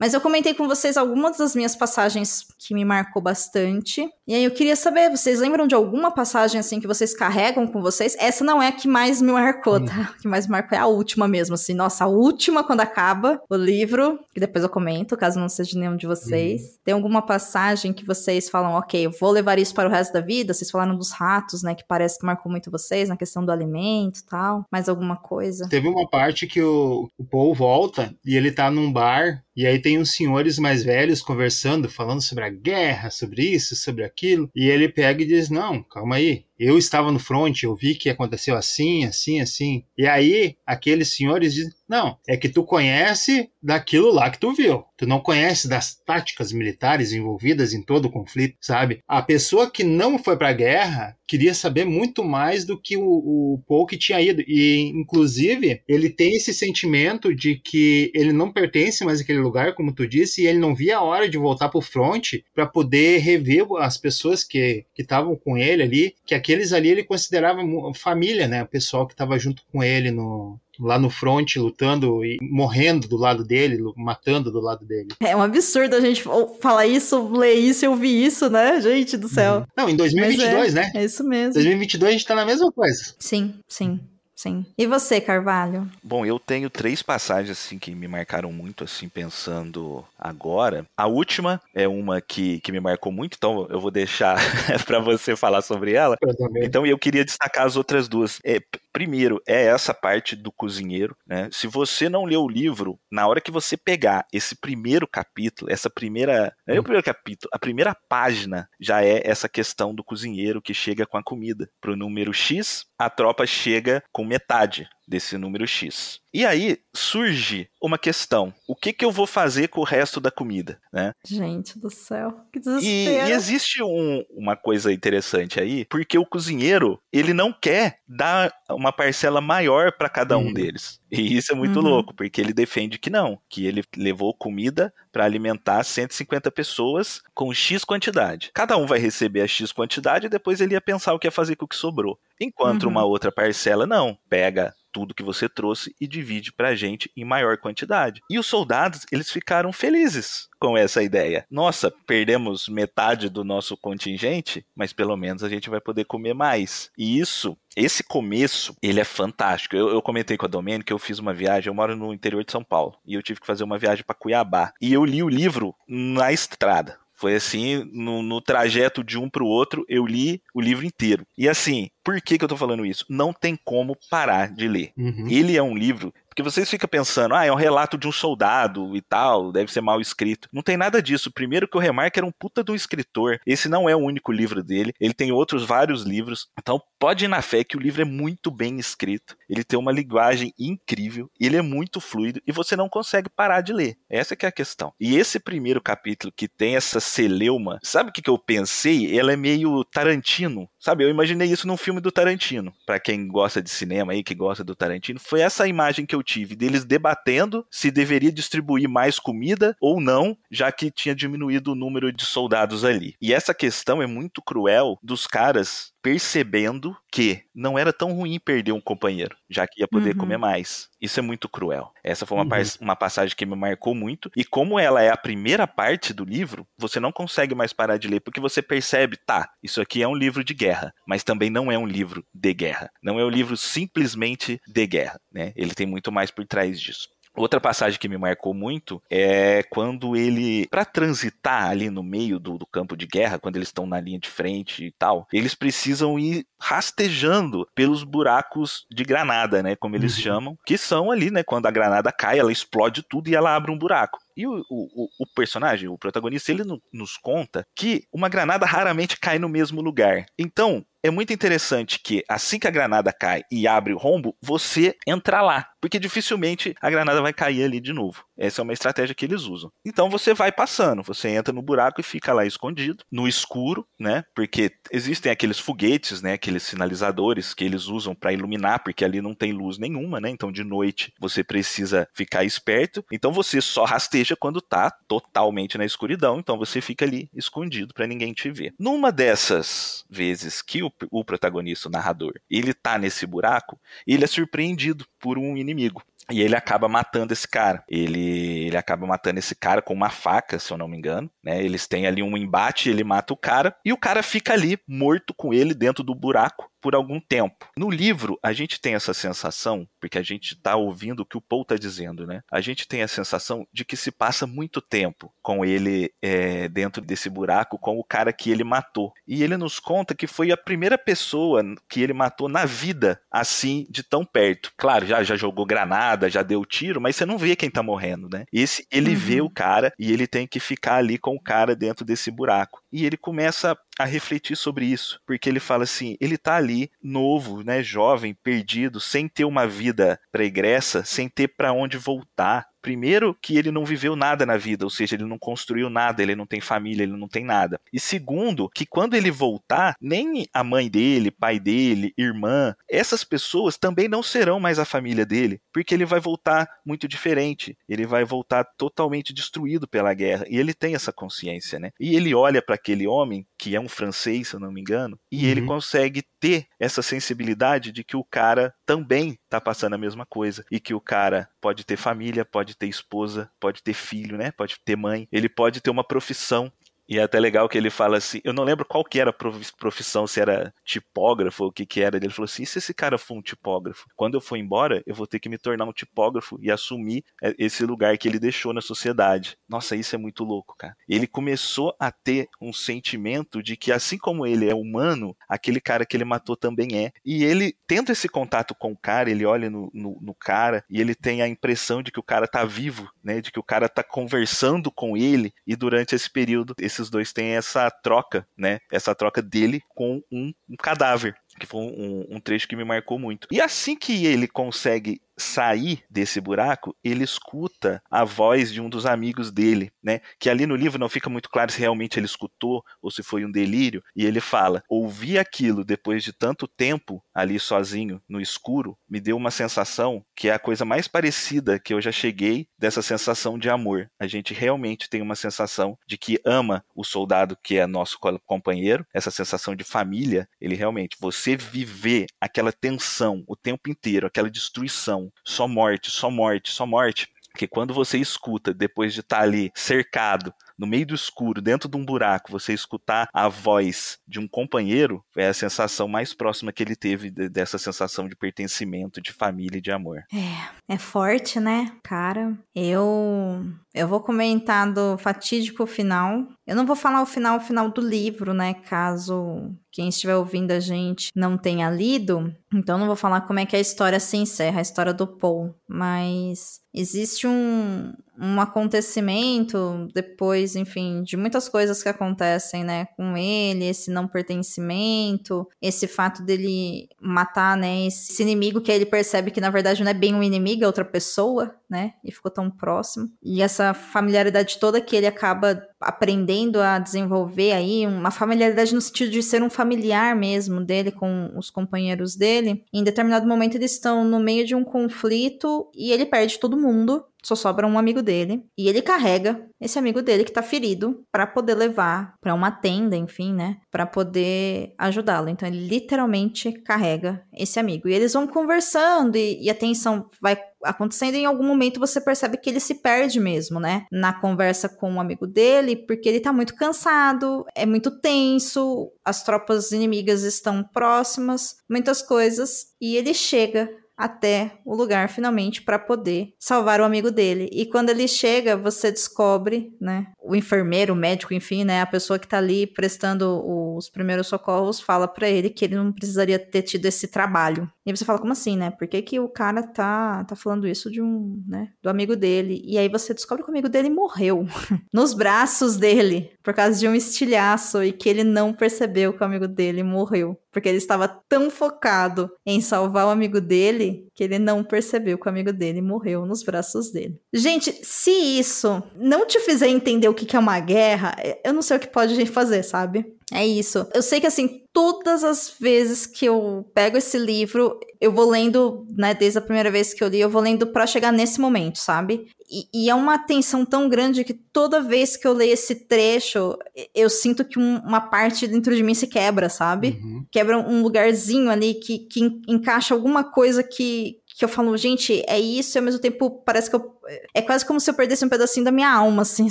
Mas eu comentei com vocês algumas das minhas passagens que me marcou bastante. E aí eu queria saber, vocês lembram de alguma passagem assim que vocês carregam com vocês? Essa não é a que mais me marcou, tá? A que mais me marcou é a última mesmo, assim. Nossa, a última quando acaba o livro, que depois eu comento, caso não seja nenhum de vocês. Uhum. Tem alguma passagem que vocês falam, ok, eu vou levar isso para o resto da vida? Vocês falaram dos ratos, né? Que parece que marcou muito vocês na questão do alimento e tal. Mais alguma coisa? Teve uma parte que o, o Paul volta e ele tá num bar e aí tem uns senhores mais velhos conversando, falando sobre a guerra, sobre isso, sobre aquilo. E ele pega e diz: Não, calma aí, eu estava no front, eu vi que aconteceu assim, assim, assim. E aí, aqueles senhores dizem: não, é que tu conhece daquilo lá que tu viu. Tu não conhece das táticas militares envolvidas em todo o conflito, sabe? A pessoa que não foi para a guerra queria saber muito mais do que o, o Paul que tinha ido. E, inclusive, ele tem esse sentimento de que ele não pertence mais àquele lugar, como tu disse, e ele não via a hora de voltar para o front para poder rever as pessoas que estavam com ele ali, que aquele aqueles ali ele considerava família, né? O pessoal que estava junto com ele no, lá no front lutando e morrendo do lado dele, matando do lado dele. É um absurdo a gente falar isso, ler isso e ouvir isso, né? Gente do céu. Não, em 2022, é, né? É isso mesmo. 2022 a gente tá na mesma coisa. Sim, sim. Sim. E você, Carvalho? Bom, eu tenho três passagens assim que me marcaram muito assim pensando agora. A última é uma que, que me marcou muito, então eu vou deixar para você falar sobre ela. Eu então eu queria destacar as outras duas. É, primeiro é essa parte do cozinheiro, né? Se você não leu o livro, na hora que você pegar esse primeiro capítulo, essa primeira, não é o primeiro capítulo, a primeira página já é essa questão do cozinheiro que chega com a comida pro número X, a tropa chega com metade desse número X. E aí surge uma questão: o que, que eu vou fazer com o resto da comida? Né? Gente do céu, que desespero. E, e existe um, uma coisa interessante aí, porque o cozinheiro ele não quer dar uma parcela maior para cada um uhum. deles. E isso é muito uhum. louco, porque ele defende que não, que ele levou comida para alimentar 150 pessoas com X quantidade. Cada um vai receber a X quantidade e depois ele ia pensar o que ia fazer com o que sobrou. Enquanto uhum. uma outra parcela não, pega tudo que você trouxe e divide pra gente em maior quantidade. E os soldados, eles ficaram felizes com essa ideia. Nossa, perdemos metade do nosso contingente, mas pelo menos a gente vai poder comer mais. E isso, esse começo, ele é fantástico. Eu, eu comentei com a Domênica que eu fiz uma viagem, eu moro no interior de São Paulo, e eu tive que fazer uma viagem para Cuiabá. E eu li o livro na estrada Foi assim, no, no trajeto de um para o outro, eu li o livro inteiro. E assim, por que, que eu tô falando isso? Não tem como parar de ler. Uhum. Ele é um livro porque vocês ficam pensando, ah, é um relato de um soldado e tal, deve ser mal escrito. Não tem nada disso. Primeiro que o Remarque era um puta um escritor. Esse não é o único livro dele. Ele tem outros vários livros. Então pode ir na fé que o livro é muito bem escrito. Ele tem uma linguagem incrível. Ele é muito fluido e você não consegue parar de ler. Essa que é a questão. E esse primeiro capítulo que tem essa celeuma, sabe o que, que eu pensei? Ela é meio Tarantino. Sabe, eu imaginei isso num filme do Tarantino. Para quem gosta de cinema aí, que gosta do Tarantino, foi essa imagem que eu deles debatendo se deveria distribuir mais comida ou não, já que tinha diminuído o número de soldados ali. E essa questão é muito cruel dos caras percebendo que não era tão ruim perder um companheiro, já que ia poder Uhum. comer mais. Isso é muito cruel. Essa foi uma, Uhum. uma passagem que me marcou muito. E como ela é a primeira parte do livro, você não consegue mais parar de ler, porque você percebe, tá, isso aqui é um livro de guerra, mas também não é um livro de guerra. Não é um livro simplesmente de guerra, né? Ele tem muito mais por trás disso. Outra passagem que me marcou muito é quando ele, para transitar ali no meio do, do campo de guerra, quando eles estão na linha de frente e tal, eles precisam ir rastejando pelos buracos de granada, né? Como eles Uhum. chamam, que são ali, né? Quando a granada cai, ela explode tudo e ela abre um buraco. E o, o, o personagem, o protagonista, ele no- nos conta que uma granada raramente cai no mesmo lugar. Então, é muito interessante que assim que a granada cai e abre o rombo, você entra lá. Porque dificilmente a granada vai cair ali de novo. Essa é uma estratégia que eles usam. Então você vai passando, você entra no buraco e fica lá escondido, no escuro, né? Porque existem aqueles foguetes, né? Aqueles sinalizadores que eles usam para iluminar, porque ali não tem luz nenhuma, né? Então de noite você precisa ficar esperto. Então você só rasteja quando tá totalmente na escuridão. Então você fica ali escondido para ninguém te ver. Numa dessas vezes que o, o protagonista, o narrador, ele tá nesse buraco, ele é surpreendido por um inimigo. E ele acaba matando esse cara. Ele, ele acaba matando esse cara com uma faca, se eu não me engano. Né? Eles têm ali um embate, ele mata o cara. E o cara fica ali, morto com ele dentro do buraco por algum tempo. No livro, a gente tem essa sensação, porque a gente tá ouvindo o que o Paul tá dizendo, né? A gente tem a sensação de que se passa muito tempo com ele é, dentro desse buraco, com o cara que ele matou. E ele nos conta que foi a primeira pessoa que ele matou na vida, assim, de tão perto. Claro, já, já jogou granada, já deu tiro, mas você não vê quem tá morrendo, né? Esse, ele Uhum. vê o cara e ele tem que ficar ali com o cara dentro desse buraco. E ele começa a refletir sobre isso, porque ele fala assim, ele tá ali novo, né, jovem, perdido, sem ter uma vida pregressa, sem ter para onde voltar. Primeiro, que ele não viveu nada na vida, ou seja, ele não construiu nada, ele não tem família, ele não tem nada. E segundo, que quando ele voltar, nem a mãe dele, pai dele, irmã, essas pessoas também não serão mais a família dele, porque ele vai voltar muito diferente. Ele vai voltar totalmente destruído pela guerra. E ele tem essa consciência, né? E ele olha para aquele homem, que é um francês, se eu não me engano, e ele Uhum. consegue ter essa sensibilidade de que o cara também tá passando a mesma coisa e que o cara pode ter família, pode ter esposa, pode ter filho, né? Pode ter mãe, ele pode ter uma profissão. E é até legal que ele fala assim, eu não lembro qual que era a profi- profissão, se era tipógrafo ou o que que era. Ele falou assim, e se esse cara for um tipógrafo? Quando eu for embora, eu vou ter que me tornar um tipógrafo e assumir é, esse lugar que ele deixou na sociedade. Nossa, isso é muito louco, cara. Ele começou a ter um sentimento de que assim como ele é humano, aquele cara que ele matou também é. E ele, tendo esse contato com o cara, ele olha no, no, no cara e ele tem a impressão de que o cara tá vivo, né? De que o cara tá conversando com ele e durante esse período esses dois têm essa troca, né? Essa troca dele com um, um cadáver. Que foi um, um trecho que me marcou muito. E assim que ele consegue sair desse buraco, ele escuta a voz de um dos amigos dele, né? Que ali no livro não fica muito claro se realmente ele escutou ou se foi um delírio. E ele fala: ouvi aquilo depois de tanto tempo ali sozinho no escuro, me deu uma sensação que é a coisa mais parecida que eu já cheguei dessa sensação de amor. A gente realmente tem uma sensação de que ama o soldado que é nosso co- companheiro, essa sensação de família. Ele realmente, você viver aquela tensão o tempo inteiro, aquela destruição, só morte, só morte, só morte. Porque quando você escuta, depois de estar ali cercado no meio do escuro, dentro de um buraco, você escutar a voz de um companheiro, é a sensação mais próxima que ele teve dessa sensação de pertencimento, de família e de amor. É, é forte, né? Cara, eu eu vou comentar do fatídico final. Eu não vou falar o final, o final do livro, né? Caso quem estiver ouvindo a gente não tenha lido, então não vou falar como é que a história se encerra, a história do Paul, mas existe um, um acontecimento depois, enfim, de muitas coisas que acontecem, né, com ele, esse não pertencimento, esse fato dele matar, né, esse inimigo que ele percebe que na verdade não é bem um inimigo, é outra pessoa, né, e ficou tão próximo. E essa familiaridade toda que ele acaba aprendendo a desenvolver aí, uma familiaridade no sentido de ser um familiar mesmo dele com os companheiros dele. Em determinado momento eles estão no meio de um conflito e ele perde todo mundo só sobra um amigo dele e ele carrega esse amigo dele que tá ferido para poder levar para uma tenda, enfim, né, para poder ajudá-lo. Então ele literalmente carrega esse amigo e eles vão conversando e, e a tensão vai acontecendo e em algum momento você percebe que ele se perde mesmo, né? Na conversa com um amigo dele, porque ele tá muito cansado, é muito tenso, as tropas inimigas estão próximas, muitas coisas, e ele chega até o lugar finalmente para poder salvar o amigo dele. E quando ele chega, você descobre, né, o enfermeiro, o médico, enfim, né, a pessoa que tá ali prestando os primeiros socorros fala para ele que ele não precisaria ter tido esse trabalho. E você fala como assim, né? Por que, que o cara tá tá falando isso de um, né, do amigo dele? E aí você descobre que o amigo dele morreu nos braços dele por causa de um estilhaço e que ele não percebeu que o amigo dele morreu. Porque ele estava tão focado em salvar o amigo dele que ele não percebeu que o amigo dele morreu nos braços dele. Gente, se isso não te fizer entender o que é uma guerra, eu não sei o que pode a gente fazer, sabe? É isso. Eu sei que, assim, todas as vezes que eu pego esse livro, eu vou lendo, né, desde a primeira vez que eu li, eu vou lendo para chegar nesse momento, sabe? E, e, é uma tensão tão grande que toda vez que eu leio esse trecho, eu sinto que um, uma parte dentro de mim se quebra, sabe? Uhum. Quebra um lugarzinho ali que, que encaixa alguma coisa que, que eu falo, gente, é isso, e ao mesmo tempo parece que eu. É quase como se eu perdesse um pedacinho da minha alma, assim,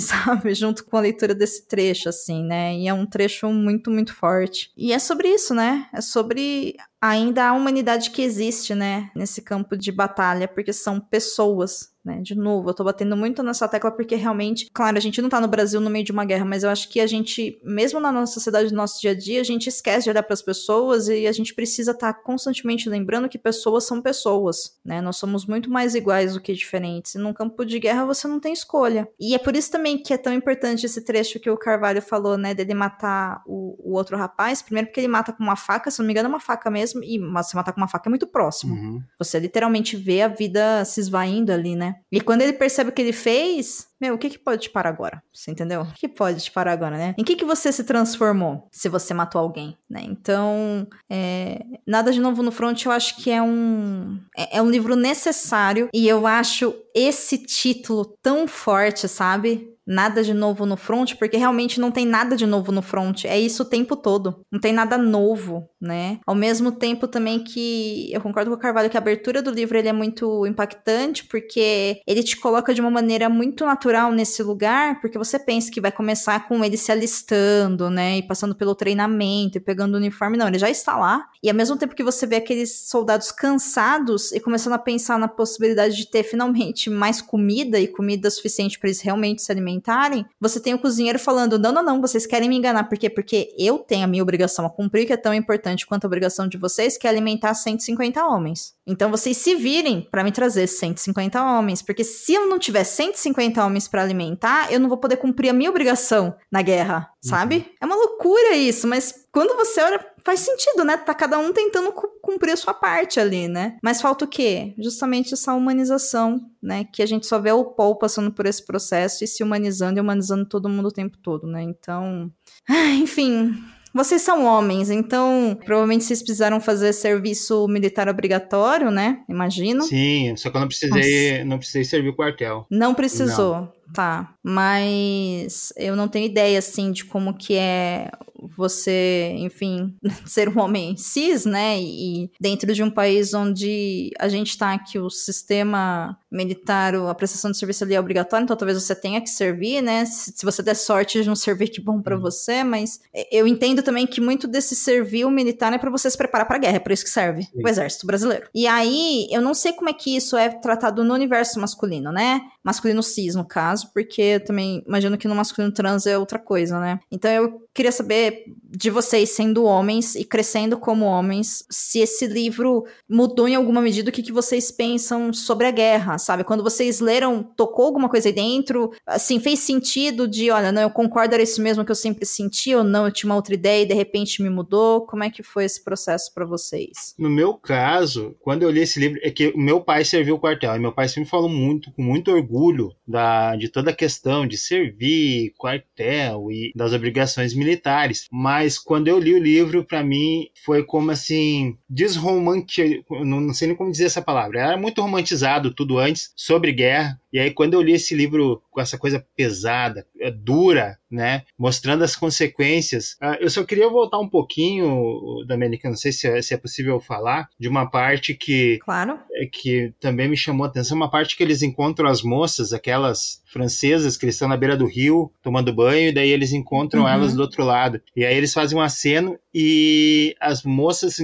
sabe? Junto com a leitura desse trecho, assim, né? E é um trecho muito, muito forte. E é sobre isso, né? É sobre ainda a humanidade que existe, né? Nesse campo de batalha, porque são pessoas né? De novo, eu tô batendo muito nessa tecla porque realmente, claro, a gente não tá no Brasil no meio de uma guerra, mas eu acho que a gente, mesmo na nossa sociedade, no nosso dia a dia, a gente esquece de olhar para as pessoas e a gente precisa estar tá constantemente lembrando que pessoas são pessoas, né? Nós somos muito mais iguais do que diferentes. E num campo de guerra você não tem escolha. E é por isso também que é tão importante esse trecho que o Carvalho falou, né, dele matar o, o outro rapaz. Primeiro porque ele mata com uma faca, se não me engano é uma faca mesmo, e você matar com uma faca é muito próximo. Uhum. Você literalmente vê a vida se esvaindo ali, né? E quando ele percebe o que ele fez, meu, o que, que pode te parar agora? Você entendeu? O que pode te parar agora, né? Em que, que você se transformou se você matou alguém, né? Então, é... Nada de Novo no Front eu acho que é um... É, é um livro necessário e eu acho esse título tão forte, sabe? Nada de novo no front, porque realmente não tem nada de novo no front. É isso o tempo todo. Não tem nada novo, né? Ao mesmo tempo também que eu concordo com o Carvalho que a abertura do livro ele é muito impactante, porque ele te coloca de uma maneira muito natural nesse lugar, porque você pensa que vai começar com ele se alistando, né? E passando pelo treinamento e pegando o uniforme. Não, ele já está lá. E ao mesmo tempo que você vê aqueles soldados cansados e começando a pensar na possibilidade de ter finalmente mais comida e comida suficiente para eles realmente se alimentar alimentarem, você tem o cozinheiro falando: não, não, não, vocês querem me enganar. Por quê? Porque eu tenho a minha obrigação a cumprir, que é tão importante quanto a obrigação de vocês, que é alimentar 150 homens. Então vocês se virem para me trazer 150 homens, porque se eu não tiver 150 homens para alimentar, eu não vou poder cumprir a minha obrigação na guerra, sabe? Uhum. É uma loucura isso, mas quando você olha, faz sentido, né? Tá cada um tentando cumprir a sua parte ali, né? Mas falta o quê? Justamente essa humanização, né? Que a gente só vê o Paul passando por esse processo e se humanizando e humanizando todo mundo o tempo todo, né? Então, enfim, vocês são homens, então provavelmente vocês precisaram fazer serviço militar obrigatório, né? Imagino. Sim, só que eu não precisei, não precisei servir o quartel. Não precisou. Não. Tá. Mas eu não tenho ideia, assim, de como que é você, enfim, ser um homem cis, né? E dentro de um país onde a gente tá aqui, o sistema militar, a prestação de serviço ali é obrigatória, então talvez você tenha que servir, né? Se, se você der sorte de não servir, que bom para uhum. você, mas eu entendo também que muito desse servir militar é para você se preparar para guerra, é por isso que serve Sim. o exército brasileiro. E aí, eu não sei como é que isso é tratado no universo masculino, né? Masculino cis, no caso, porque eu também imagino que no masculino trans é outra coisa, né? Então eu queria saber de vocês sendo homens e crescendo como homens, se esse livro mudou em alguma medida o que, que vocês pensam sobre a guerra, sabe? Quando vocês leram, tocou alguma coisa aí dentro? Assim, fez sentido de, olha, não, eu concordo, era isso mesmo que eu sempre senti, ou não, eu tinha uma outra ideia e de repente me mudou? Como é que foi esse processo para vocês? No meu caso, quando eu li esse livro, é que o meu pai serviu o quartel, e meu pai sempre falou muito, com muito orgulho, da, de toda a questão de servir, quartel e das obrigações militares. Mas quando eu li o livro, para mim, foi como assim, desromantizado, não sei nem como dizer essa palavra, era muito romantizado tudo antes, sobre guerra, e aí, quando eu li esse livro com essa coisa pesada, é, dura, né, mostrando as consequências, uh, eu só queria voltar um pouquinho, Domenica, não sei se é, se é, possível falar, de uma parte que, claro. é, que também me chamou a atenção, uma parte que eles encontram as moças, aquelas francesas que estão na beira do rio tomando banho, e daí eles encontram uhum. elas do outro lado. E aí eles fazem um aceno e as moças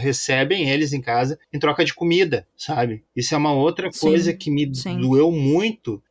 recebem eles em casa em troca de comida, sabe? Isso é uma outra coisa sim, que me sim. doeu muito.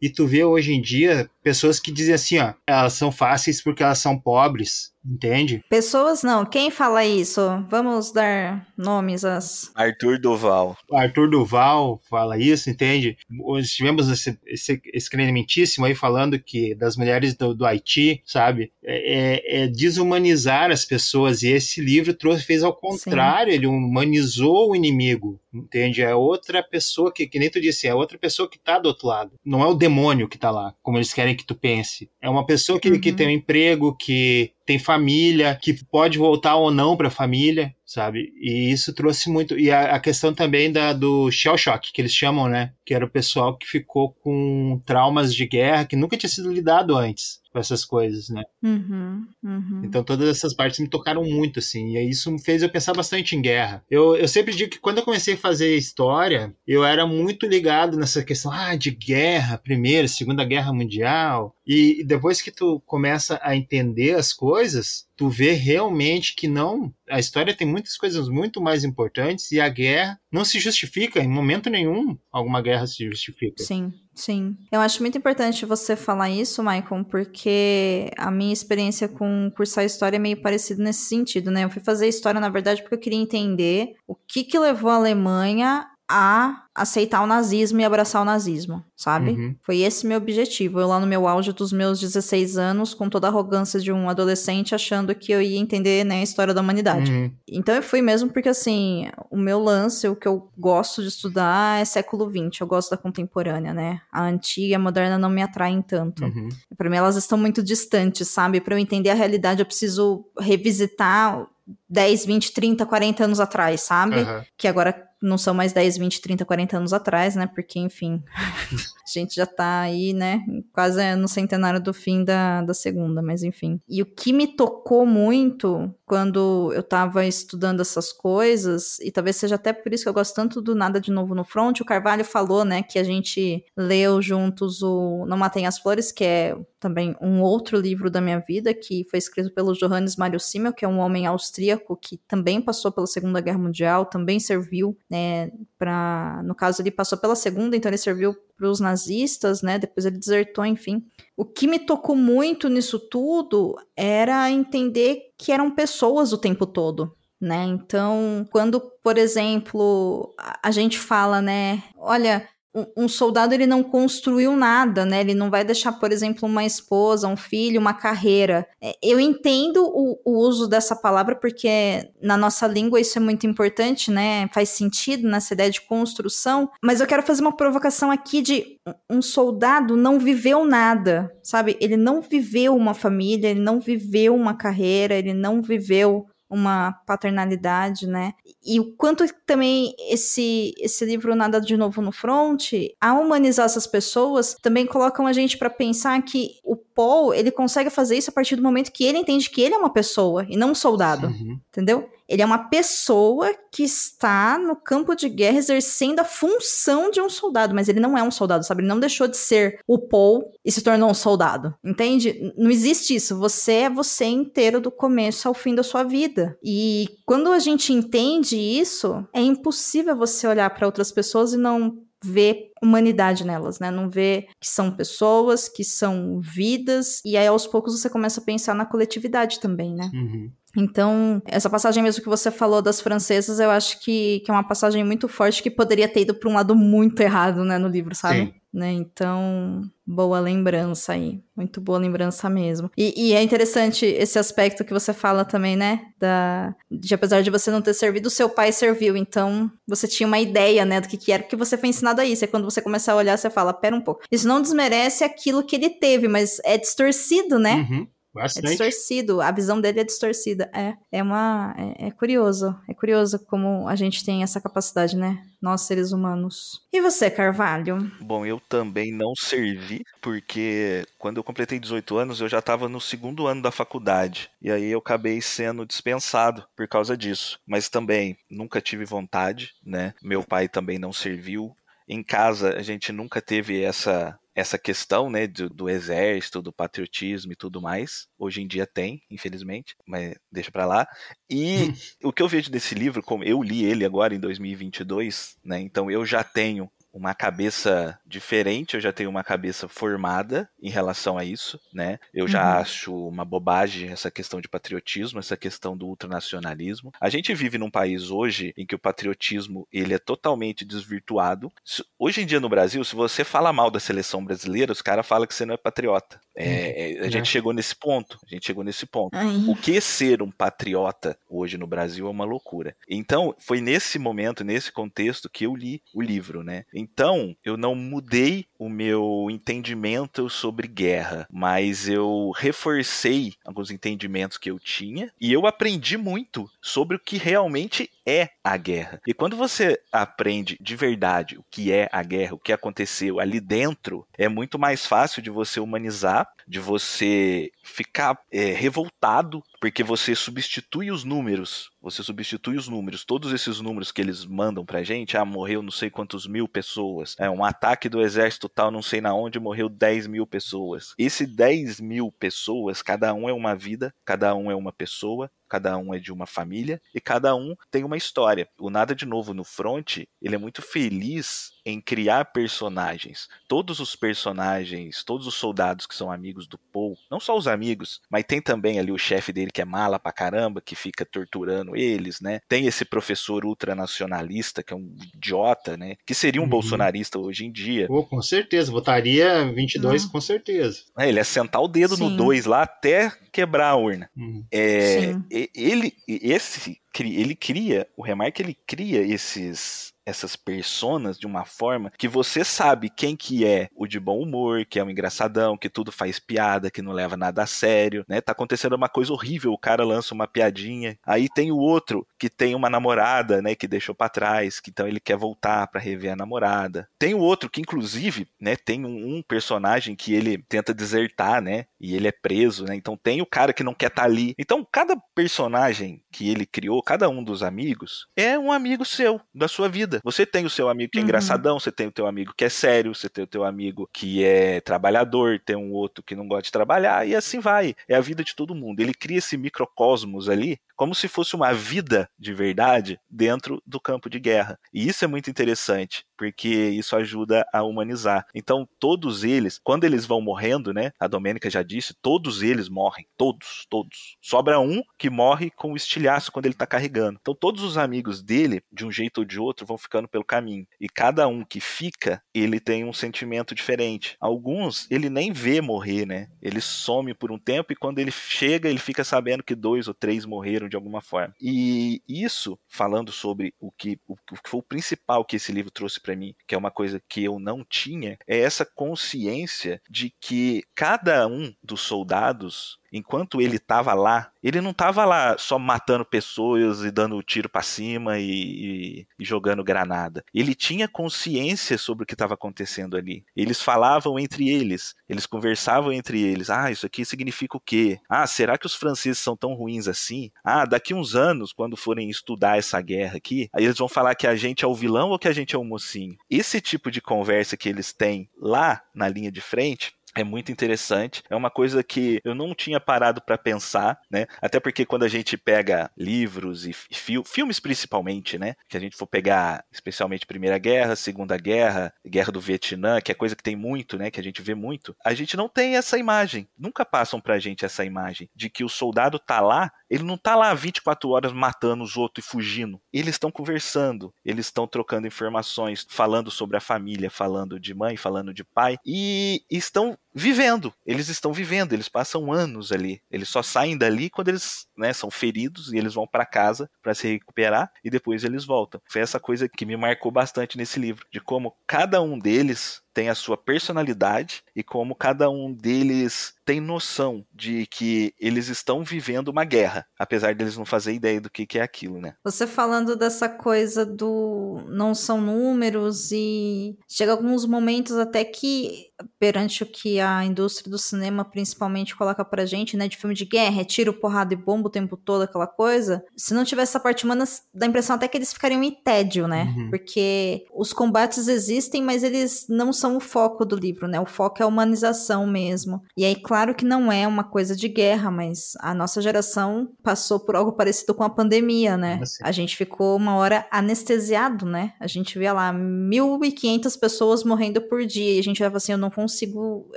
E tu vê hoje em dia pessoas que dizem assim, ó, elas são fáceis porque elas são pobres, entende? Pessoas não, quem fala isso? Vamos dar nomes às. Arthur Duval. Arthur Duval fala isso, entende? Nós tivemos esse, esse, esse credimentíssimo aí falando que das mulheres do, do Haiti, sabe? É, é, é, desumanizar as pessoas e esse livro trouxe, fez ao contrário, Sim. ele humanizou o inimigo, entende? É outra pessoa que, que nem tu disse, é outra pessoa que tá do outro lado. Não é o demônio que tá lá, como eles querem que tu pense. É uma pessoa que, uhum. que tem um emprego, que tem família, que pode voltar ou não para a família, sabe? E isso trouxe muito. E a, a, questão também da, do shell shock, que eles chamam, né? Que era o pessoal que ficou com traumas de guerra que nunca tinha sido lidado antes com essas coisas, né? Uhum, uhum. Então todas essas partes me tocaram muito, assim, e isso me fez eu pensar bastante em guerra. Eu, eu sempre digo que quando eu comecei a fazer história, eu era muito ligado nessa questão ah, de guerra, Primeira, Segunda Guerra Mundial, e depois que tu começa a entender as coisas, tu vê realmente que não. A história tem muitas coisas muito mais importantes e a guerra não se justifica, em momento nenhum alguma guerra se justifica. Sim, sim. Eu acho muito importante você falar isso, Maicon, porque a minha experiência com cursar história é meio parecida nesse sentido, né? Eu fui fazer história, na verdade, porque eu queria entender o que, que levou a Alemanha a aceitar o nazismo e abraçar o nazismo, sabe? Uhum. Foi esse meu objetivo. Eu lá no meu auge dos meus 16 anos, com toda a arrogância de um adolescente, achando que eu ia entender, né, a história da humanidade. Uhum. Então eu fui mesmo porque, assim, o meu lance, o que eu gosto de estudar é século XX. Eu gosto da contemporânea, né? A antiga e a moderna não me atraem tanto. Uhum. Para mim elas estão muito distantes, sabe? Para eu entender a realidade eu preciso revisitar 10, 20, 30, 40 anos atrás, sabe? Uhum. Que agora não são mais 10, 20, 30, 40 anos atrás, né? Porque, enfim, a gente já tá aí, né? Quase no centenário do fim da, da segunda, mas enfim. E o que me tocou muito quando eu tava estudando essas coisas, e talvez seja até por isso que eu gosto tanto do Nada de Novo no Front, o Carvalho falou, né, que a gente leu juntos o Não Matem as Flores, que é também um outro livro da minha vida, que foi escrito pelo Johannes Mario Simmel, que é um homem austríaco que também passou pela Segunda Guerra Mundial, também serviu, né, para, no caso ele passou pela Segunda, então ele serviu para os nazistas, né, depois ele desertou, enfim. O que me tocou muito nisso tudo era entender que eram pessoas o tempo todo, né? Então, quando, por exemplo, a gente fala, né, olha, um soldado ele não construiu nada, né? Ele não vai deixar, por exemplo, uma esposa, um filho, uma carreira. É, eu entendo o, o, uso dessa palavra porque na nossa língua isso é muito importante, né? Faz sentido nessa ideia de construção. Mas eu quero fazer uma provocação aqui de um soldado não viveu nada, sabe? Ele não viveu uma família, ele não viveu uma carreira, ele não viveu uma paternalidade, né? E o quanto também esse esse livro Nada de Novo no Front, ao humanizar essas pessoas, também colocam a gente para pensar que o Paul, ele consegue fazer isso a partir do momento que ele entende que ele é uma pessoa e não um soldado, Uhum. entendeu? Ele é uma pessoa que está no campo de guerra exercendo a função de um soldado, mas ele não é um soldado, sabe? Ele não deixou de ser o Paul e se tornou um soldado, entende? Não existe isso. Você é você inteiro do começo ao fim da sua vida. E quando a gente entende isso, é impossível você olhar para outras pessoas e não ver humanidade nelas, né? Não ver que são pessoas, que são vidas, e aí aos poucos você começa a pensar na coletividade também, né? Uhum. Então, essa passagem mesmo que você falou das francesas, eu acho que, que é uma passagem muito forte que poderia ter ido para um lado muito errado, né, no livro, sabe? Sim. Né? Então, boa lembrança aí. Muito boa lembrança mesmo. E, e é interessante esse aspecto que você fala também, né? Da, de apesar de você não ter servido, seu pai serviu. Então, você tinha uma ideia, né, do que, que era, porque você foi ensinado a isso. E quando você começa a olhar, você fala, pera um pouco. Isso não desmerece aquilo que ele teve, mas é distorcido, né? Uhum. É Bastante. distorcido, a visão dele é distorcida. É, é uma. É, é curioso. É curioso como a gente tem essa capacidade, né? Nós, seres humanos. E você, Carvalho? Bom, eu também não servi, porque quando eu completei 18 anos, eu já estava no segundo ano da faculdade. E aí eu acabei sendo dispensado por causa disso. Mas também nunca tive vontade, né? Meu pai também não serviu. Em casa, a gente nunca teve essa essa questão, né, do, do exército, do patriotismo e tudo mais. Hoje em dia tem, infelizmente, mas deixa pra lá. E o que eu vejo desse livro, como eu li ele agora em 2022, né, então eu já tenho uma cabeça diferente, eu já tenho uma cabeça formada em relação a isso, né? Eu já Uhum. acho uma bobagem essa questão de patriotismo, essa questão do ultranacionalismo. A gente vive num país hoje em que o patriotismo ele é totalmente desvirtuado. Hoje em dia no Brasil, se você fala mal da seleção brasileira, os caras falam que você não é patriota. É, é, a É. gente chegou nesse ponto. A gente chegou nesse ponto. Ai. O que ser um patriota hoje no Brasil é uma loucura. Então, foi nesse momento, nesse contexto, que eu li o livro, né? Então, eu não mudei o meu entendimento sobre guerra, mas eu reforcei alguns entendimentos que eu tinha e eu aprendi muito sobre o que realmente é a guerra. E quando você aprende de verdade o que é a guerra, o que aconteceu ali dentro, é muito mais fácil de você humanizar, de você ficar é, revoltado, porque você substitui os números. Você substitui os números, todos esses números que eles mandam pra gente, ah, morreu não sei quantos mil pessoas, é um ataque do exército tal, não sei na onde, morreu 10 mil pessoas. Esse 10 mil pessoas, cada um é uma vida, cada um é uma pessoa, cada um é de uma família e cada um tem uma história. O Nada de Novo no Front, ele é muito feliz em criar personagens. Todos os personagens, todos os soldados que são amigos do Paul, não só os amigos, mas tem também ali o chefe dele que é mala pra caramba, que fica torturando eles, né? Tem esse professor ultranacionalista que é um idiota, né? Que seria um Uhum. bolsonarista hoje em dia. Pô, com certeza. Votaria 22 com certeza. É, Ele é sentar o dedo no Sim. 2 lá até quebrar a urna. Uhum. É, Sim. Ele, esse, ele cria, o Remarque ele cria esses essas personas de uma forma que você sabe quem que é o de bom humor, que é um engraçadão, que tudo faz piada, que não leva nada a sério, né? Tá acontecendo uma coisa horrível, o cara lança uma piadinha. Aí tem o outro que tem uma namorada, né, que deixou pra trás, que então ele quer voltar pra rever a namorada. Tem o outro que inclusive, né, tem um, um personagem que ele tenta desertar, né, e ele é preso, né? Então tem o cara que não quer estar ali. Então cada personagem que ele criou, cada um dos amigos, é um amigo seu, da sua vida. Você tem o seu amigo que é Uhum. engraçadão, você tem o teu amigo que é sério, você tem o teu amigo que é trabalhador, tem um outro que não gosta de trabalhar, e assim vai. É a vida de todo mundo. Ele cria esse microcosmos ali, como se fosse uma vida de verdade dentro do campo de guerra. E isso é muito interessante, porque isso ajuda a humanizar. Então, todos eles, quando eles vão morrendo, né? A Domênica já disse, todos eles morrem. Todos, todos. Sobra um que morre com o estilhaço quando ele tá carregando. Então, todos os amigos dele, de um jeito ou de outro, vão ficando pelo caminho. E cada um que fica, ele tem um sentimento diferente. Alguns, ele nem vê morrer, né? Ele some por um tempo e quando ele chega, ele fica sabendo que dois ou três morreram de alguma forma. E isso, falando sobre o que, o, o que foi o principal que esse livro trouxe para mim, que é uma coisa que eu não tinha, é essa consciência de que cada um dos soldados enquanto ele estava lá, Ele não tava lá só matando pessoas e dando tiro para cima e, e, e, jogando granada. Ele tinha consciência sobre o que estava acontecendo ali. Eles falavam entre eles, eles conversavam entre eles. Ah, isso aqui significa o quê? Ah, será que os franceses são tão ruins assim? Ah, daqui uns anos, quando forem estudar essa guerra aqui, aí eles vão falar que a gente é o vilão ou que a gente é o mocinho. Esse tipo de conversa que eles têm lá na linha de frente é muito interessante. É uma coisa que eu não tinha parado para pensar, né? Até porque quando a gente pega livros e fi filmes principalmente, né? Que a gente for pegar especialmente Primeira Guerra, Segunda Guerra, Guerra do Vietnã, que é coisa que tem muito, né? Que a gente vê muito. A gente não tem essa imagem. Nunca passam pra gente essa imagem de que o soldado tá lá, ele não tá lá 24 horas matando os outros e fugindo. Eles estão conversando, eles estão trocando informações, falando sobre a família, falando de mãe, falando de pai e estão vivendo. Eles estão vivendo, eles passam anos ali. Eles só saem dali quando eles né, são feridos e eles vão para casa para se recuperar e depois eles voltam. Foi essa coisa que me marcou bastante nesse livro, de como cada um deles tem a sua personalidade e como cada um deles tem noção de que eles estão vivendo uma guerra, apesar deles não fazer ideia do que, que é aquilo, né? Você falando dessa coisa do não são números e chega alguns momentos até que perante o que a indústria do cinema principalmente coloca pra gente, né, de filme de guerra, é tiro, porrada e bomba o tempo todo, aquela coisa. Se não tivesse essa parte humana, dá a impressão até que eles ficariam em tédio, né? Uhum. Porque os combates existem, mas eles não são o foco do livro, né? O foco é a humanização mesmo. E aí, claro que não é uma coisa de guerra, mas a nossa geração passou por algo parecido com a pandemia, né? Assim. A gente ficou uma hora anestesiado, né? A gente via lá 1.500 pessoas morrendo por dia e a gente falava assim, eu não consigo,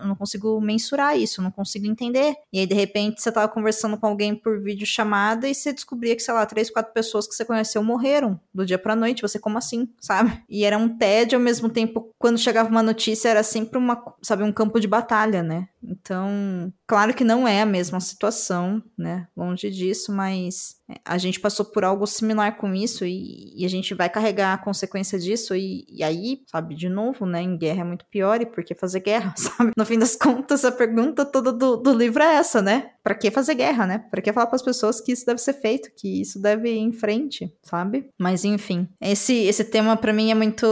eu não consigo mensurar isso, eu não consigo entender. E aí, de repente, você tava conversando com alguém por vídeo chamada e você descobria que, sei lá, três, quatro pessoas que você conheceu morreram do dia pra noite. Você, como assim, sabe? E era um tédio ao mesmo tempo, quando chegava uma notícia, era sempre uma, sabe, um campo de batalha, né? Então, claro que não é a mesma situação, né? Longe disso, mas é, a gente passou por algo similar com isso e, e a gente vai carregar a consequência disso e, e, aí, sabe, de novo, né, em guerra é muito pior e por que fazer guerra, sabe? No fim das contas, a pergunta toda do, do livro é essa, né? Para que fazer guerra, né? Para que falar para as pessoas que isso deve ser feito, que isso deve ir em frente, sabe? Mas enfim, esse esse tema para mim é muito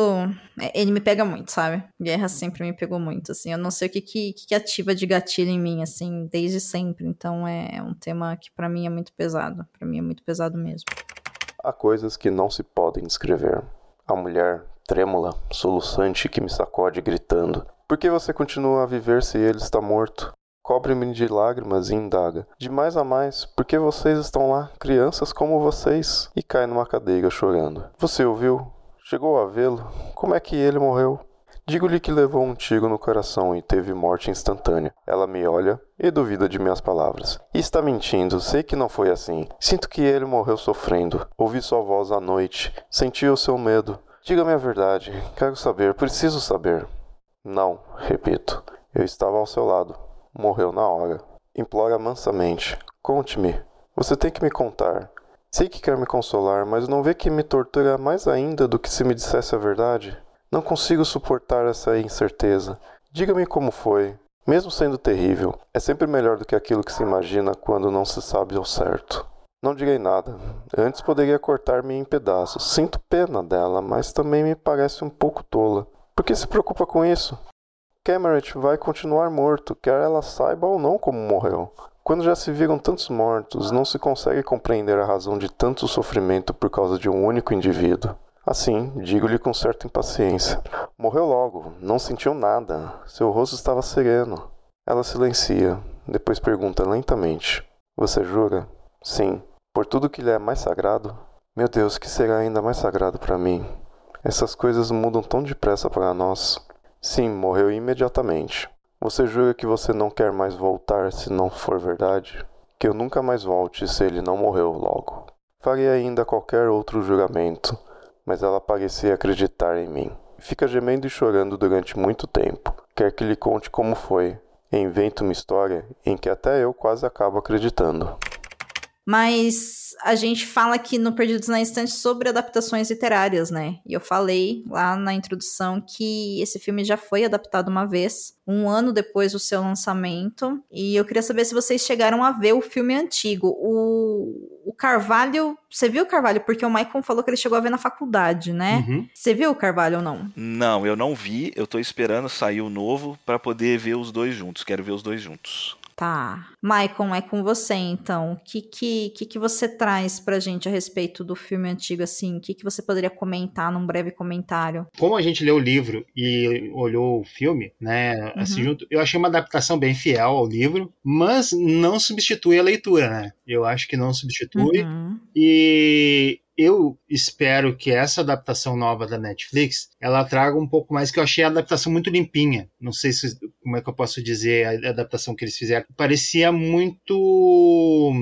ele me pega muito, sabe? Guerra sempre me pegou muito, assim. Eu não sei o que que, que ativa de gatilho em mim, assim, desde sempre. Então é um tema que para mim é muito pesado. para mim é muito pesado mesmo. Há coisas que não se podem descrever. A mulher trêmula, soluçante que me sacode gritando. Por que você continua a viver se ele está morto? Cobre-me de lágrimas e indaga. De mais a mais, por que vocês estão lá, crianças como vocês? E cai numa cadeira chorando. Você ouviu? Chegou a vê-lo? Como é que ele morreu? Digo-lhe que levou um tiro no coração e teve morte instantânea. Ela me olha e duvida de minhas palavras. Está mentindo, sei que não foi assim. Sinto que ele morreu sofrendo. Ouvi sua voz à noite. Senti o seu medo. Diga-me a verdade. Quero saber, preciso saber. Não, repito. Eu estava ao seu lado. Morreu na hora. Implora mansamente. Conte-me. Você tem que me contar. Sei que quer me consolar, mas não vê que me tortura mais ainda do que se me dissesse a verdade? Não consigo suportar essa incerteza. Diga-me como foi. Mesmo sendo terrível, é sempre melhor do que aquilo que se imagina quando não se sabe ao certo. Não direi nada. Antes poderia cortar-me em pedaços. Sinto pena dela, mas também me parece um pouco tola. Por que se preocupa com isso? Cameron vai continuar morto, quer ela saiba ou não como morreu. Quando já se viram tantos mortos, não se consegue compreender a razão de tanto sofrimento por causa de um único indivíduo. Assim, digo-lhe com certa impaciência: Morreu logo, não sentiu nada, seu rosto estava sereno. Ela silencia, depois pergunta lentamente: Você jura? Sim. Por tudo que lhe é mais sagrado? Meu Deus, que será ainda mais sagrado para mim? Essas coisas mudam tão depressa para nós. Sim, morreu imediatamente. Você jura que você não quer mais voltar se não for verdade? Que eu nunca mais volte se ele não morreu logo. Faria ainda qualquer outro juramento mas ela parecia acreditar em mim. Fica gemendo e chorando durante muito tempo. Quer que lhe conte como foi. Inventa uma história em que até eu quase acabo acreditando. Mas a gente fala aqui no Perdidos na Estante sobre adaptações literárias, né? E eu falei lá na introdução que esse filme já foi adaptado uma vez, um ano depois do seu lançamento. E eu queria saber se vocês chegaram a ver o filme antigo. O, o Carvalho. Você viu o Carvalho? Porque o Michael falou que ele chegou a ver na faculdade, né? Uhum. Você viu o Carvalho ou não? Não, eu não vi. Eu tô esperando sair o novo pra poder ver os dois juntos. Quero ver os dois juntos. Tá. Maicon, é com você então. O que, que, que, que você traz pra gente a respeito do filme antigo, assim? O que, que você poderia comentar num breve comentário? Como a gente leu o livro e olhou o filme, né, assim, Uhum. junto, eu achei uma adaptação bem fiel ao livro, mas não substitui a leitura, né? Eu acho que não substitui. Uhum. E eu espero que essa adaptação nova da Netflix ela traga um pouco mais que eu achei a adaptação muito limpinha. Não sei se como é que eu posso dizer a adaptação que eles fizeram. Parecia muito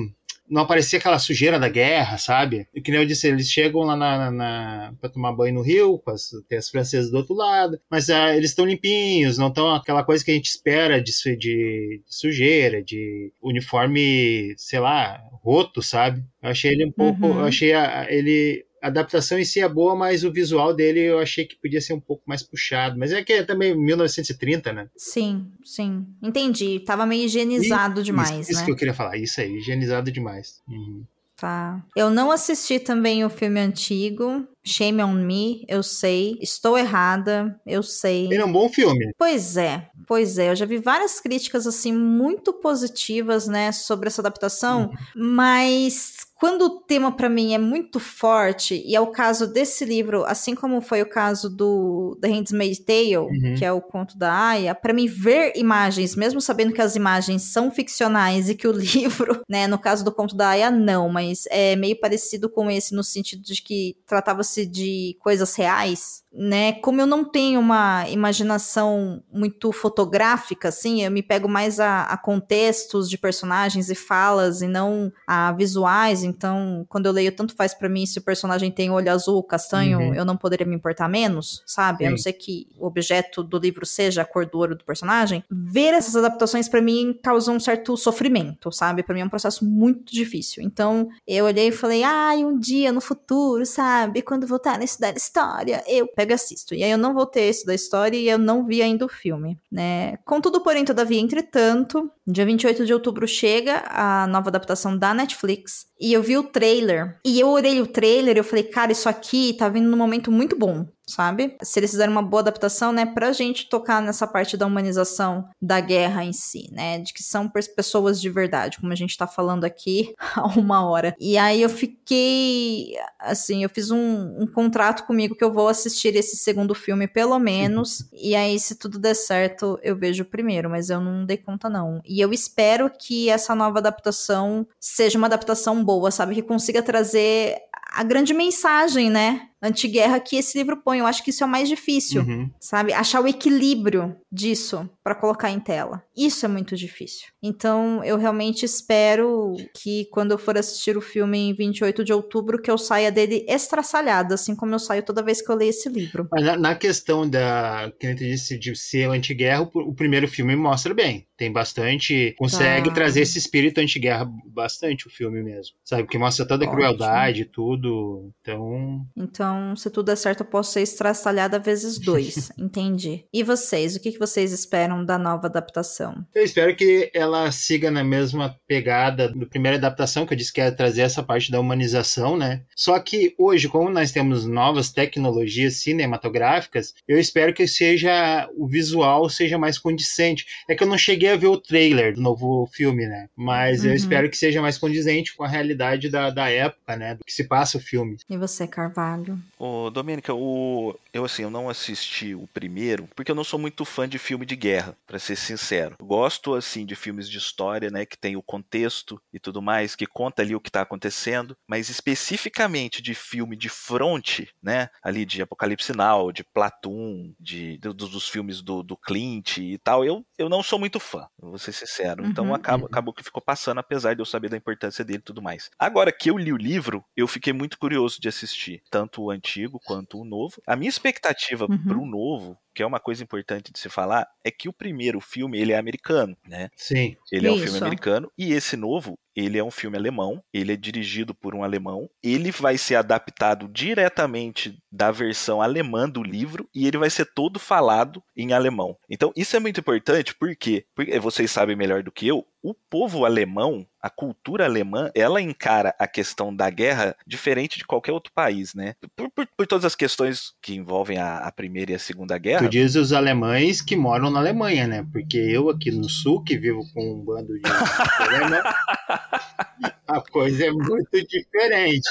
não aparecia aquela sujeira da guerra, sabe? E que nem eu disse, eles chegam lá na, na, para tomar banho no rio, com as, tem as francesas do outro lado, mas ah, eles estão limpinhos, não estão aquela coisa que a gente espera de, de, de sujeira, de uniforme, sei lá, roto, sabe? Eu achei ele um pouco, Uhum. eu achei a- ele a adaptação em si é boa, mas o visual dele eu achei que podia ser um pouco mais puxado. Mas é que é também 1930, né? Sim, sim. Entendi. Tava meio higienizado demais, isso, isso né? que eu queria falar, isso aí, higienizado demais. Uhum. Tá. Eu não assisti também o filme antigo. Shame on me, eu sei. Estou errada, eu sei. Ele é um bom filme. Pois é, pois é. Eu já vi várias críticas, assim, muito positivas, né, sobre essa adaptação, mas quando o tema pra mim é muito forte, e é o caso desse livro, assim como foi o caso do The Handmaid's Tale, Uhum. que é o conto da Aya, pra mim ver imagens, mesmo sabendo que as imagens são ficcionais e que o livro, né, no caso do conto da Aya, não, mas é meio parecido com esse no sentido de que tratava-se de coisas reais, né? Como eu não tenho uma imaginação muito fotográfica, assim, eu me pego mais a, a contextos de personagens e falas e não a visuais. Então, quando eu leio, tanto faz pra mim se o personagem tem olho azul, castanho, Uhum. eu não poderia me importar menos, sabe? A não Sim. ser que o objeto do livro seja a cor do olho do personagem. Ver essas adaptações pra mim causa um certo sofrimento, sabe? Pra mim é um processo muito difícil. Então, eu olhei e falei, ai, um dia no futuro, sabe? Quando voltar a estudar história, eu pego e assisto. E aí eu não voltei a estudar história e eu não vi ainda o filme, né? Contudo, porém, todavia, entretanto, dia 28 de outubro chega a nova adaptação da Netflix e eu vi o trailer. E eu olhei o trailer e eu falei, cara, isso aqui tá vindo num momento muito bom. Sabe? Se eles fizerem uma boa adaptação, né, pra gente tocar nessa parte da humanização da guerra em si, né, de que são pessoas de verdade, como a gente tá falando aqui há uma hora. E aí eu fiquei, assim, eu fiz um, um contrato comigo que eu vou assistir esse segundo filme pelo menos, e aí se tudo der certo eu vejo o primeiro, mas eu não dei conta não. E eu espero que essa nova adaptação seja uma adaptação boa, sabe, que consiga trazer a grande mensagem, né, antiguerra que esse livro põe. Eu acho que isso é o mais difícil Uhum. sabe? Achar o equilíbrio disso pra colocar em tela. Isso é muito difícil. Então, eu realmente espero que quando eu for assistir o filme em 28 de outubro, que eu saia dele estraçalhada, assim como eu saio toda vez que eu leio esse livro. Na, na questão da, que a disse, de ser anti-guerra, o, o primeiro filme mostra bem. Tem bastante. Consegue Tá. trazer esse espírito anti-guerra bastante, o filme mesmo. Sabe? Porque mostra toda a Ótimo. crueldade e tudo. Então. Então, se tudo der certo, eu posso ser estraçalhada vezes dois. Entendi. E vocês? O que que vocês esperam da nova adaptação? Eu espero que ela siga na mesma pegada do primeira adaptação, que eu disse que ia trazer essa parte da humanização, né? Só que hoje, como nós temos novas tecnologias cinematográficas, eu espero que seja o visual seja mais condizente. É que eu não cheguei a ver o trailer do novo filme, né? Mas eu Uhum. espero que seja mais condizente com a realidade da, da época, né? Do que se passa o filme. E você, Carvalho? Ô, Domênica, o... eu assim, eu não assisti o primeiro, porque eu não sou muito fã de filme de guerra, pra ser sincero. Gosto, assim, de filmes de história, né, que tem o contexto e tudo mais, que conta ali o que tá acontecendo, mas especificamente de filme de fronte, né, ali de Apocalipse Now, de Platoon, de, do- dos filmes do, do Clint e tal, eu, eu não sou muito fã, vou ser sincero. Então Uhum. acaba, Uhum. acabou que ficou passando, apesar de eu saber da importância dele e tudo mais. Agora que eu li o livro, eu fiquei muito curioso de assistir, tanto o antigo quanto o novo. A minha expectativa Uhum. pro novo, que é uma coisa importante de se falar, é que o primeiro filme ele é americano, né? Sim. Ele é um Isso. filme americano e esse novo ele é um filme alemão, ele é dirigido por um alemão, ele vai ser adaptado diretamente da versão alemã do livro e ele vai ser todo falado em alemão. Então, isso é muito importante porque, porque vocês sabem melhor do que eu, o povo alemão, a cultura alemã, ela encara a questão da guerra diferente de qualquer outro país, né? Por, por, por todas as questões que envolvem a, a, Primeira e a Segunda Guerra. Tu diz os alemães que moram na Alemanha, né? Porque eu aqui no Sul, que vivo com um bando de a coisa é muito diferente.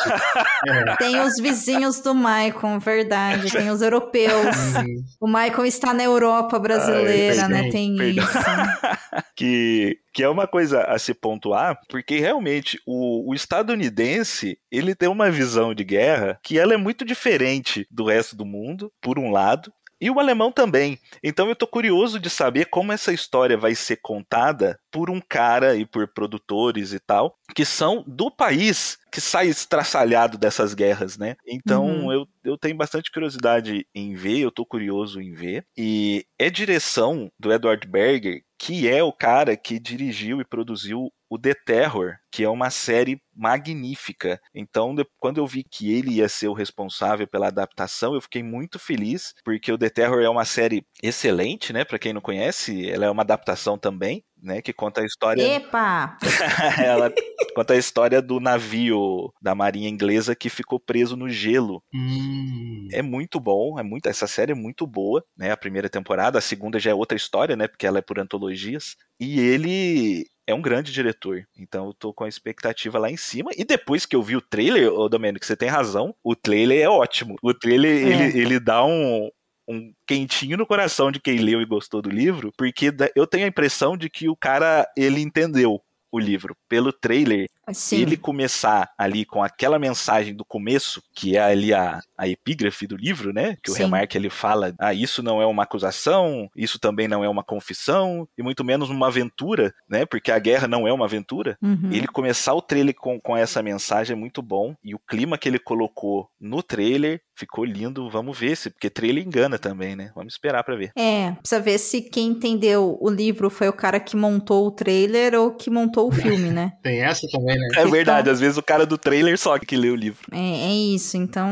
É. Tem os vizinhos do Maicon, verdade. Tem os europeus. Uhum. O Maicon está na Europa brasileira, Ai, né? Tem perdão. isso. que, que é uma coisa a se pontuar, porque realmente o, o estadunidense ele tem uma visão de guerra que ela é muito diferente do resto do mundo, por um lado, e o alemão também. Então eu tô curioso de saber como essa história vai ser contada por um cara e por produtores e tal, que são do país que sai estraçalhado dessas guerras, né? Então uhum. eu, eu tenho bastante curiosidade em ver, eu tô curioso em ver. E é direção do Edward Berger, que é o cara que dirigiu e produziu o The Terror, que é uma série magnífica. Então, quando eu vi que ele ia ser o responsável pela adaptação, eu fiquei muito feliz, porque o The Terror é uma série excelente, né? Para quem não conhece, ela é uma adaptação também, né? Que conta a história. Epa! ela conta a história do navio da marinha inglesa que ficou preso no gelo. Hum. É muito bom, é muito. Essa série é muito boa, né? A primeira temporada, a segunda já é outra história, né? Porque ela é por antologias. E ele é um grande diretor. Então eu tô com a expectativa lá em cima. E depois que eu vi o trailer, ô Domênico, você tem razão, o trailer é ótimo. O trailer, é. ele, ele dá um, um quentinho no coração de quem leu e gostou do livro, porque eu tenho a impressão de que o cara, ele entendeu o livro. Pelo trailer, Sim. ele começar ali com aquela mensagem do começo, que é ali a, a epígrafe do livro, né? Que o Sim. Remarque ele fala: ah, isso não é uma acusação, isso também não é uma confissão, e muito menos uma aventura, né? Porque a guerra não é uma aventura. Uhum. Ele começar o trailer com, com essa mensagem é muito bom, e o clima que ele colocou no trailer ficou lindo. Vamos ver se, porque trailer engana também, né? Vamos esperar para ver. É, precisa ver se quem entendeu o livro foi o cara que montou o trailer ou que montou o filme, né? Tem essa também, né? É verdade, então, às vezes o cara do trailer só que lê o livro. É, é isso, então,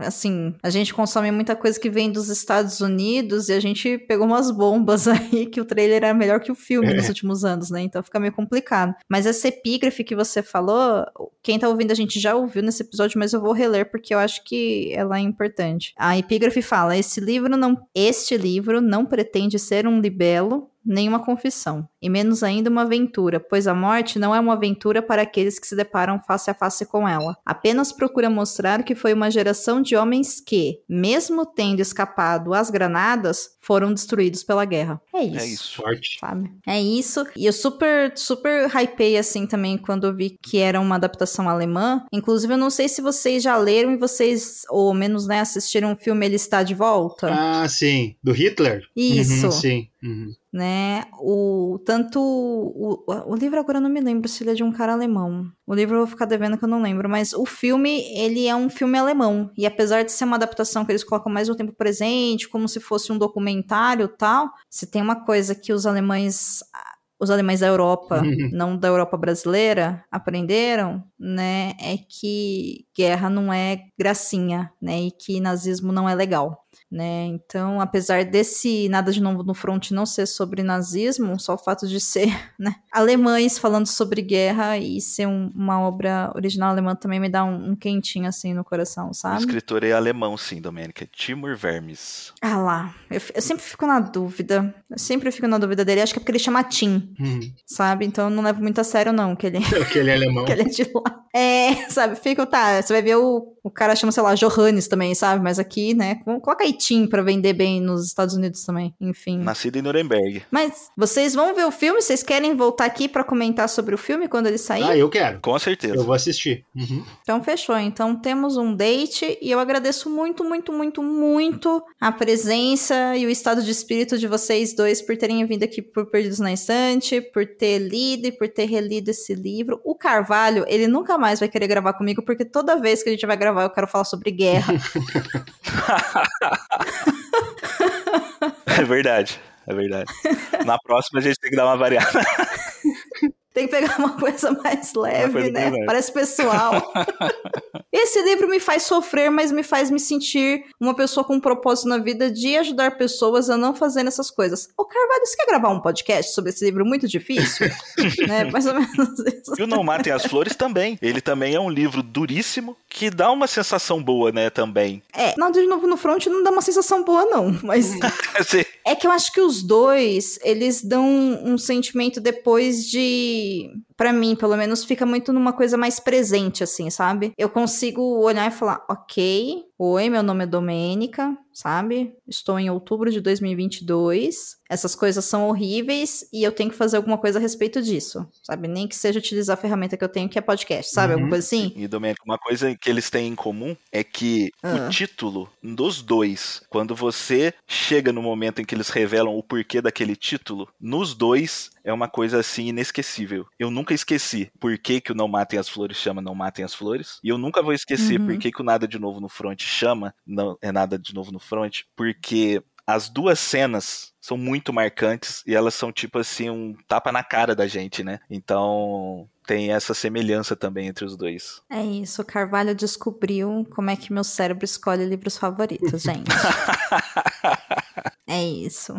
assim, a gente consome muita coisa que vem dos Estados Unidos e a gente pegou umas bombas aí que o trailer era melhor que o filme é. nos últimos anos, né? Então fica meio complicado. Mas essa epígrafe que você falou, quem tá ouvindo a gente já ouviu nesse episódio, mas eu vou reler porque eu acho que ela é importante. A epígrafe fala: esse livro não, este livro não pretende ser um libelo nenhuma confissão, e menos ainda uma aventura, pois a morte não é uma aventura para aqueles que se deparam face a face com ela. Apenas procura mostrar que foi uma geração de homens que, mesmo tendo escapado às granadas, foram destruídos pela guerra. É isso. É isso. Sorte. Sabe? É isso. E eu super, super hypei assim também quando eu vi que era uma adaptação alemã. Inclusive, eu não sei se vocês já leram e vocês, ou menos, né, assistiram o filme Ele Está de Volta. Ah, sim. Do Hitler? Isso. Uhum, sim. Uhum né? O tanto o, o livro agora eu não me lembro se ele é de um cara alemão. O livro eu vou ficar devendo que eu não lembro, mas o filme, ele é um filme alemão. E apesar de ser uma adaptação que eles colocam mais no tempo presente, como se fosse um documentário, tal, se tem uma coisa que os alemães os alemães da Europa, não da Europa brasileira, aprenderam, né, é que guerra não é gracinha, né, e que nazismo não é legal né? Então, apesar desse Nada de Novo no Front não ser sobre nazismo, só o fato de ser, né, alemães falando sobre guerra e ser um, uma obra original alemã também me dá um, um, quentinho assim no coração, sabe? O escritor é alemão, sim, Domênica, Timur Vermes. Ah lá, eu, eu, sempre fico na dúvida, eu sempre fico na dúvida dele, acho que é porque ele chama Tim, uhum. sabe? Então eu não levo muito a sério não, que ele, que ele é alemão. que ele é de lá. É, sabe, fica, tá, você vai ver o, o cara chama, sei lá, Johannes também, sabe? Mas aqui, né, coloca aí Tim pra vender bem nos Estados Unidos também, enfim. Nascido em Nuremberg. Mas vocês vão ver o filme? Vocês querem voltar aqui para comentar sobre o filme quando ele sair? Ah, eu quero. Com certeza. Eu vou assistir. Uhum. Então fechou. Então temos um date e eu agradeço muito, muito, muito, muito a presença e o estado de espírito de vocês dois por terem vindo aqui por Perdidos na Estante, por ter lido e por ter relido esse livro. O Carvalho, ele nunca mais mais vai querer gravar comigo, porque toda vez que a gente vai gravar eu quero falar sobre guerra. é verdade, é verdade. Na próxima a gente tem que dar uma variada. Tem que pegar uma coisa mais leve, coisa né? leve. Parece pessoal. Esse livro me faz sofrer, mas me faz me sentir uma pessoa com um propósito na vida de ajudar pessoas a não fazerem essas coisas. Ô, Carvalho, você quer gravar um podcast sobre esse livro muito difícil? né? Mais ou menos isso. E o Não Matem as Flores também. Ele também é um livro duríssimo que dá uma sensação boa, né, também. É, não, de novo no front não dá uma sensação boa, não. Mas é que eu acho que os dois, eles dão um sentimento depois de. the Pra mim, pelo menos, fica muito numa coisa mais presente, assim, sabe? Eu consigo olhar e falar, ok, oi, meu nome é Domênica, sabe? Estou em outubro de 2022. Essas coisas são horríveis e eu tenho que fazer alguma coisa a respeito disso, sabe? Nem que seja utilizar a ferramenta que eu tenho, que é podcast, sabe? Uhum. Alguma coisa assim. E, Domênico, uma coisa que eles têm em comum é que Ah. o título dos dois, quando você chega no momento em que eles revelam o porquê daquele título, nos dois é uma coisa assim inesquecível. Eu nunca esqueci por que, que o Não Matem as Flores chama Não Matem as Flores. E eu nunca vou esquecer Uhum. por que, que o Nada de Novo no Front chama não, É Nada de Novo no Front, porque as duas cenas são muito marcantes e elas são tipo assim um tapa na cara da gente, né? Então tem essa semelhança também entre os dois. É isso, o Carvalho descobriu como é que meu cérebro escolhe livros favoritos, gente. é isso.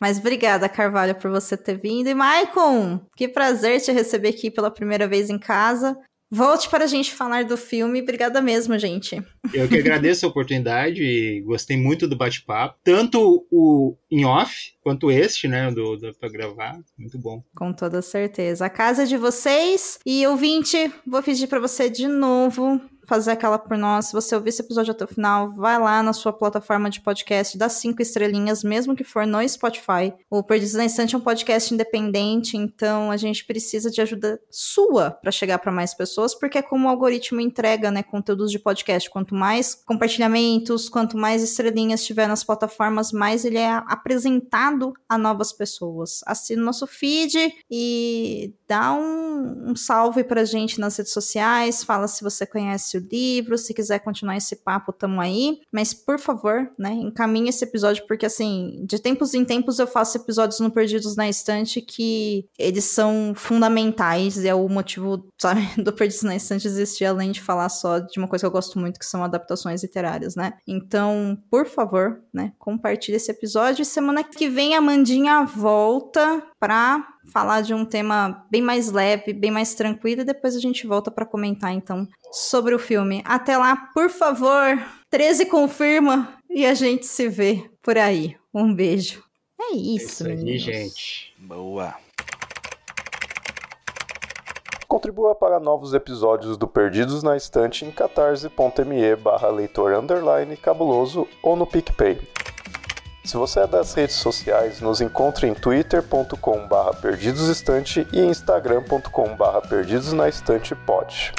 Mas obrigada, Carvalho, por você ter vindo. E Maicon, que prazer te receber aqui pela primeira vez em casa. Volte para a gente falar do filme. Obrigada mesmo, gente. Eu que agradeço a oportunidade e gostei muito do bate-papo. Tanto o em off quanto este, né? Do, do, pra gravar. Muito bom. Com toda certeza. A casa é de vocês. E ouvinte, vou pedir para você de novo fazer aquela por nós. Se você ouvir esse episódio até o final, vai lá na sua plataforma de podcast, dá cinco estrelinhas, mesmo que for no Spotify. O Perdidos na Instante é um podcast independente, então a gente precisa de ajuda sua para chegar para mais pessoas, porque é como o algoritmo entrega, né, conteúdos de podcast. Quanto mais compartilhamentos, quanto mais estrelinhas tiver nas plataformas, mais ele é apresentado a novas pessoas. Assina o nosso feed e dá um, um salve pra gente nas redes sociais, fala se você conhece o livro, se quiser continuar esse papo, tamo aí. Mas, por favor, né, encaminhe esse episódio, porque assim, de tempos em tempos eu faço episódios no Perdidos na Estante que eles são fundamentais e é o motivo, sabe, do Perdidos na Estante existir, além de falar só de uma coisa que eu gosto muito, que são adaptações literárias, né? Então, por favor, né, compartilhe esse episódio e semana que vem a Mandinha volta pra falar de um tema bem mais leve, bem mais tranquilo, e depois a gente volta pra comentar então sobre o filme. Até lá, por favor, 13 confirma e a gente se vê por aí. Um beijo. É isso, Isso aí, meninos. gente. Boa. Contribua para novos episódios do Perdidos na Estante em catarse.me barra leitor underline cabuloso ou no PicPay. Se você é das redes sociais, nos encontre em twitter.com barra perdidosestante e instagram.com barra perdidosnaestantepod.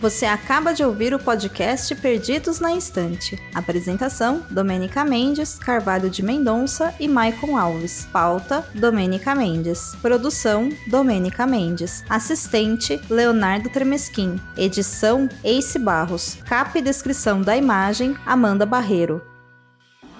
Você acaba de ouvir o podcast Perdidos na Estante. Apresentação: Domênica Mendes, Carvalho de Mendonça e Maicon Alves. Pauta: Domênica Mendes. Produção: Domênica Mendes. Assistente: Leonardo Tremesquim. Edição: Ace Barros. Capa e descrição da imagem: Amanda Barreiro.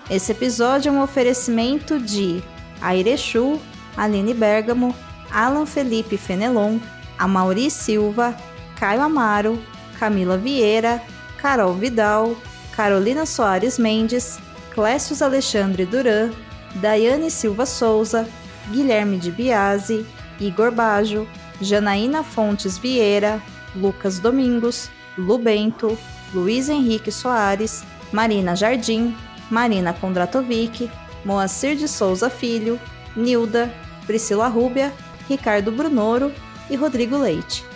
Esse episódio é um oferecimento de Airechu, Aline Bergamo, Alan Felipe Fenelon, Amauri Silva, Caio Amaro, Camila Vieira, Carol Vidal, Carolina Soares Mendes, Clécius Alexandre Duran, Daiane Silva Souza, Guilherme de Biasi, Igor Bajo, Janaína Fontes Vieira, Lucas Domingos, Lu Bento, Luiz Henrique Soares, Marina Jardim, Marina Kondratovic, Moacir de Souza Filho, Nilda, Priscila Rúbia, Ricardo Brunoro e Rodrigo Leite.